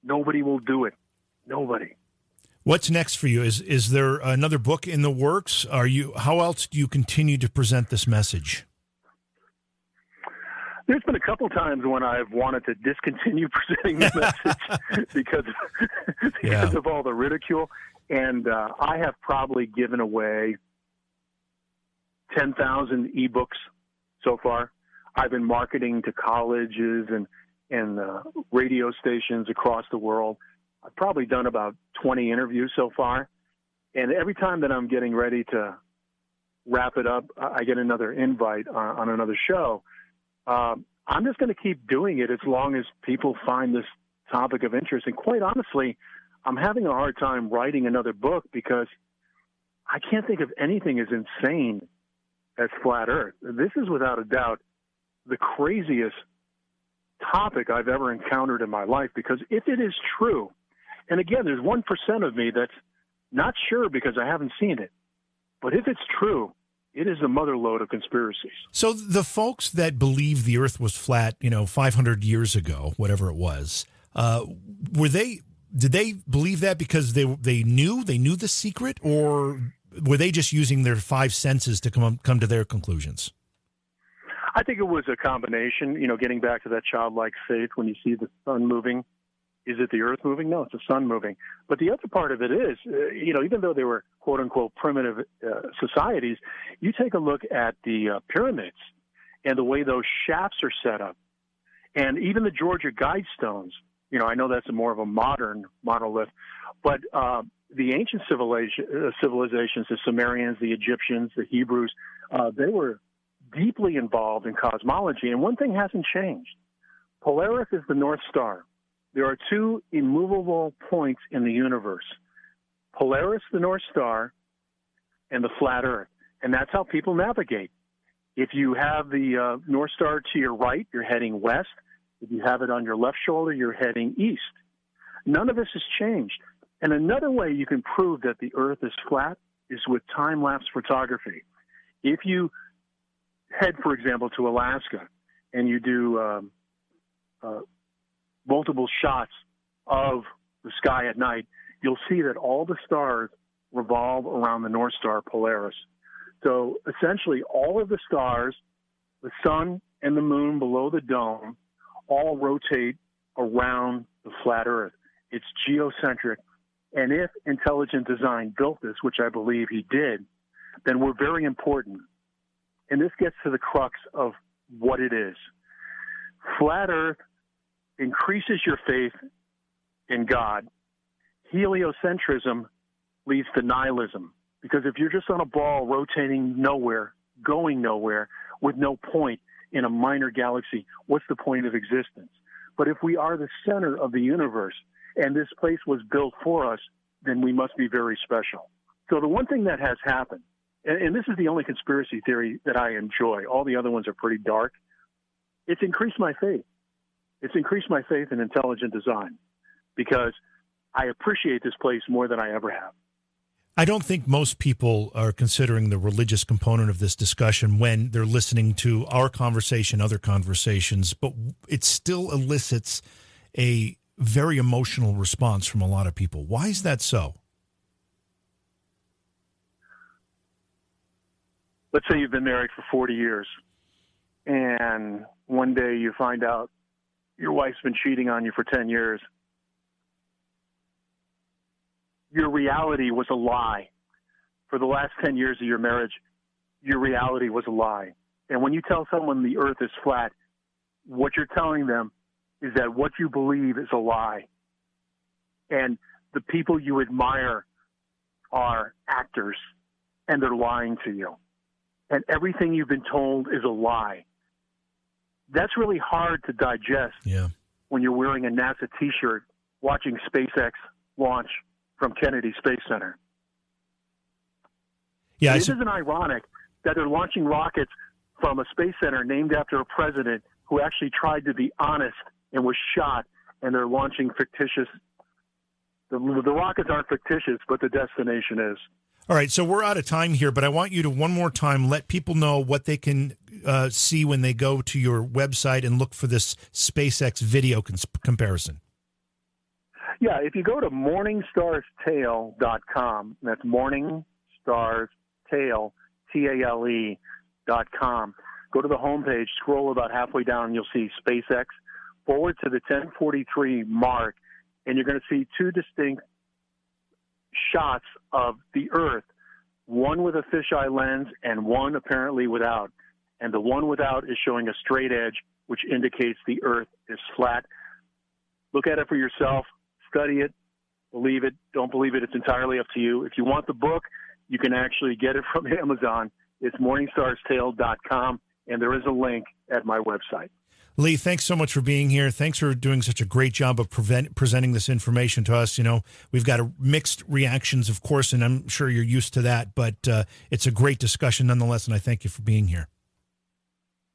Nobody will do it. Nobody. What's next for you? Is is there another book in the works? Are you how else do you continue to present this message? There's been a couple times when I've wanted to discontinue presenting the message because because Yeah. of all the ridicule, and uh, I have probably given away ten thousand ebooks so far. I've been marketing to colleges and and uh, radio stations across the world. I've probably done about twenty interviews so far, and every time that I'm getting ready to wrap it up, I I get another invite on, on another show um, I'm just going to keep doing it as long as people find this topic of interest. And quite honestly, I'm having a hard time writing another book because I can't think of anything as insane as flat Earth. This is without a doubt the craziest topic I've ever encountered in my life because if it is true And again, there's 1% of me that's not sure because I haven't seen it. But if it's true, it is a mother lode of conspiracies. So the folks that believe the Earth was flat, you know, 500 years ago, whatever it was, uh, were they? Did they believe that because they they knew they knew the secret, or were they just using their five senses to come come to their conclusions? I think it was a combination. You know, getting back to that childlike faith when you see the sun moving. Is it the earth moving? No, it's the sun moving. But the other part of it is, uh, you know, even though they were quote unquote primitive uh, societies, you take a look at the uh, pyramids and the way those shafts are set up, and even the Georgia Guidestones. You know, I know that's more of a modern monolith, but uh, the ancient uh, civilizations, the Sumerians, the Egyptians, the Hebrews, uh, they were deeply involved in cosmology. And one thing hasn't changed Polaris is the North Star. There are two immovable points in the universe Polaris, the North Star, and the flat Earth. And that's how people navigate. If you have the uh, North Star to your right, you're heading west. If you have it on your left shoulder, you're heading east. None of this has changed. And another way you can prove that the Earth is flat is with time lapse photography. If you head, for example, to Alaska and you do um, uh, multiple shots of the sky at night, you'll see that all the stars revolve around the North Star Polaris. So essentially, all of the stars, the sun and the moon below the dome, all rotate around the flat Earth. It's geocentric. And if intelligent design built this, which I believe he did, then we're very important. And this gets to the crux of what it is. Flat Earth increases your faith in God. Heliocentrism leads to nihilism. Because if you're just on a ball rotating nowhere, going nowhere, with no point in a minor galaxy, what's the point of existence? But if we are the center of the universe and this place was built for us, then we must be very special. So the one thing that has happened, and, this is the only conspiracy theory that I enjoy, all the other ones are pretty dark, it's increased my faith. It's increased my faith in intelligent design because I appreciate this place more than I ever have. I don't think most people are considering the religious component of this discussion when they're listening to our conversation, other conversations, but it still elicits a very emotional response from a lot of people. Why is that so? Let's say you've been married for 40 years and one day you find out your wife's been cheating on you for 10 years. Your reality was a lie. For the last 10 years of your marriage, your reality was a lie. And when you tell someone the earth is flat, what you're telling them is that what you believe is a lie. And the people you admire are actors and they're lying to you. And everything you've been told is a lie that's really hard to digest yeah. when you're wearing a NASA T-shirt watching SpaceX launch from Kennedy Space Center. Yeah, it isn't ironic that they're launching rockets from a space center named after a president who actually tried to be honest and was shot, and they're launching fictitious. The, the rockets aren't fictitious, but the destination is. All right, so we're out of time here, but I want you to one more time let people know what they can uh, see when they go to your website and look for this SpaceX video cons- comparison. Yeah, if you go to morningstarstale.com, that's morningstarstale, T A L E, dot com. Go to the homepage, scroll about halfway down, you'll see SpaceX. Forward to the 1043 mark, and you're going to see two distinct shots of the Earth, one with a fisheye lens and one apparently without. And the one without is showing a straight edge, which indicates the Earth is flat. Look at it for yourself, study it, believe it, don't believe it. It's entirely up to you. If you want the book, you can actually get it from Amazon. It's morningstarstale.com, and there is a link at my website. Lee, thanks so much for being here. Thanks for doing such a great job of prevent, presenting this information to us. You know, we've got a mixed reactions, of course, and I'm sure you're used to that, but uh, it's a great discussion nonetheless, and I thank you for being here.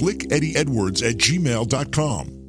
slickeddieedwards at gmail.com.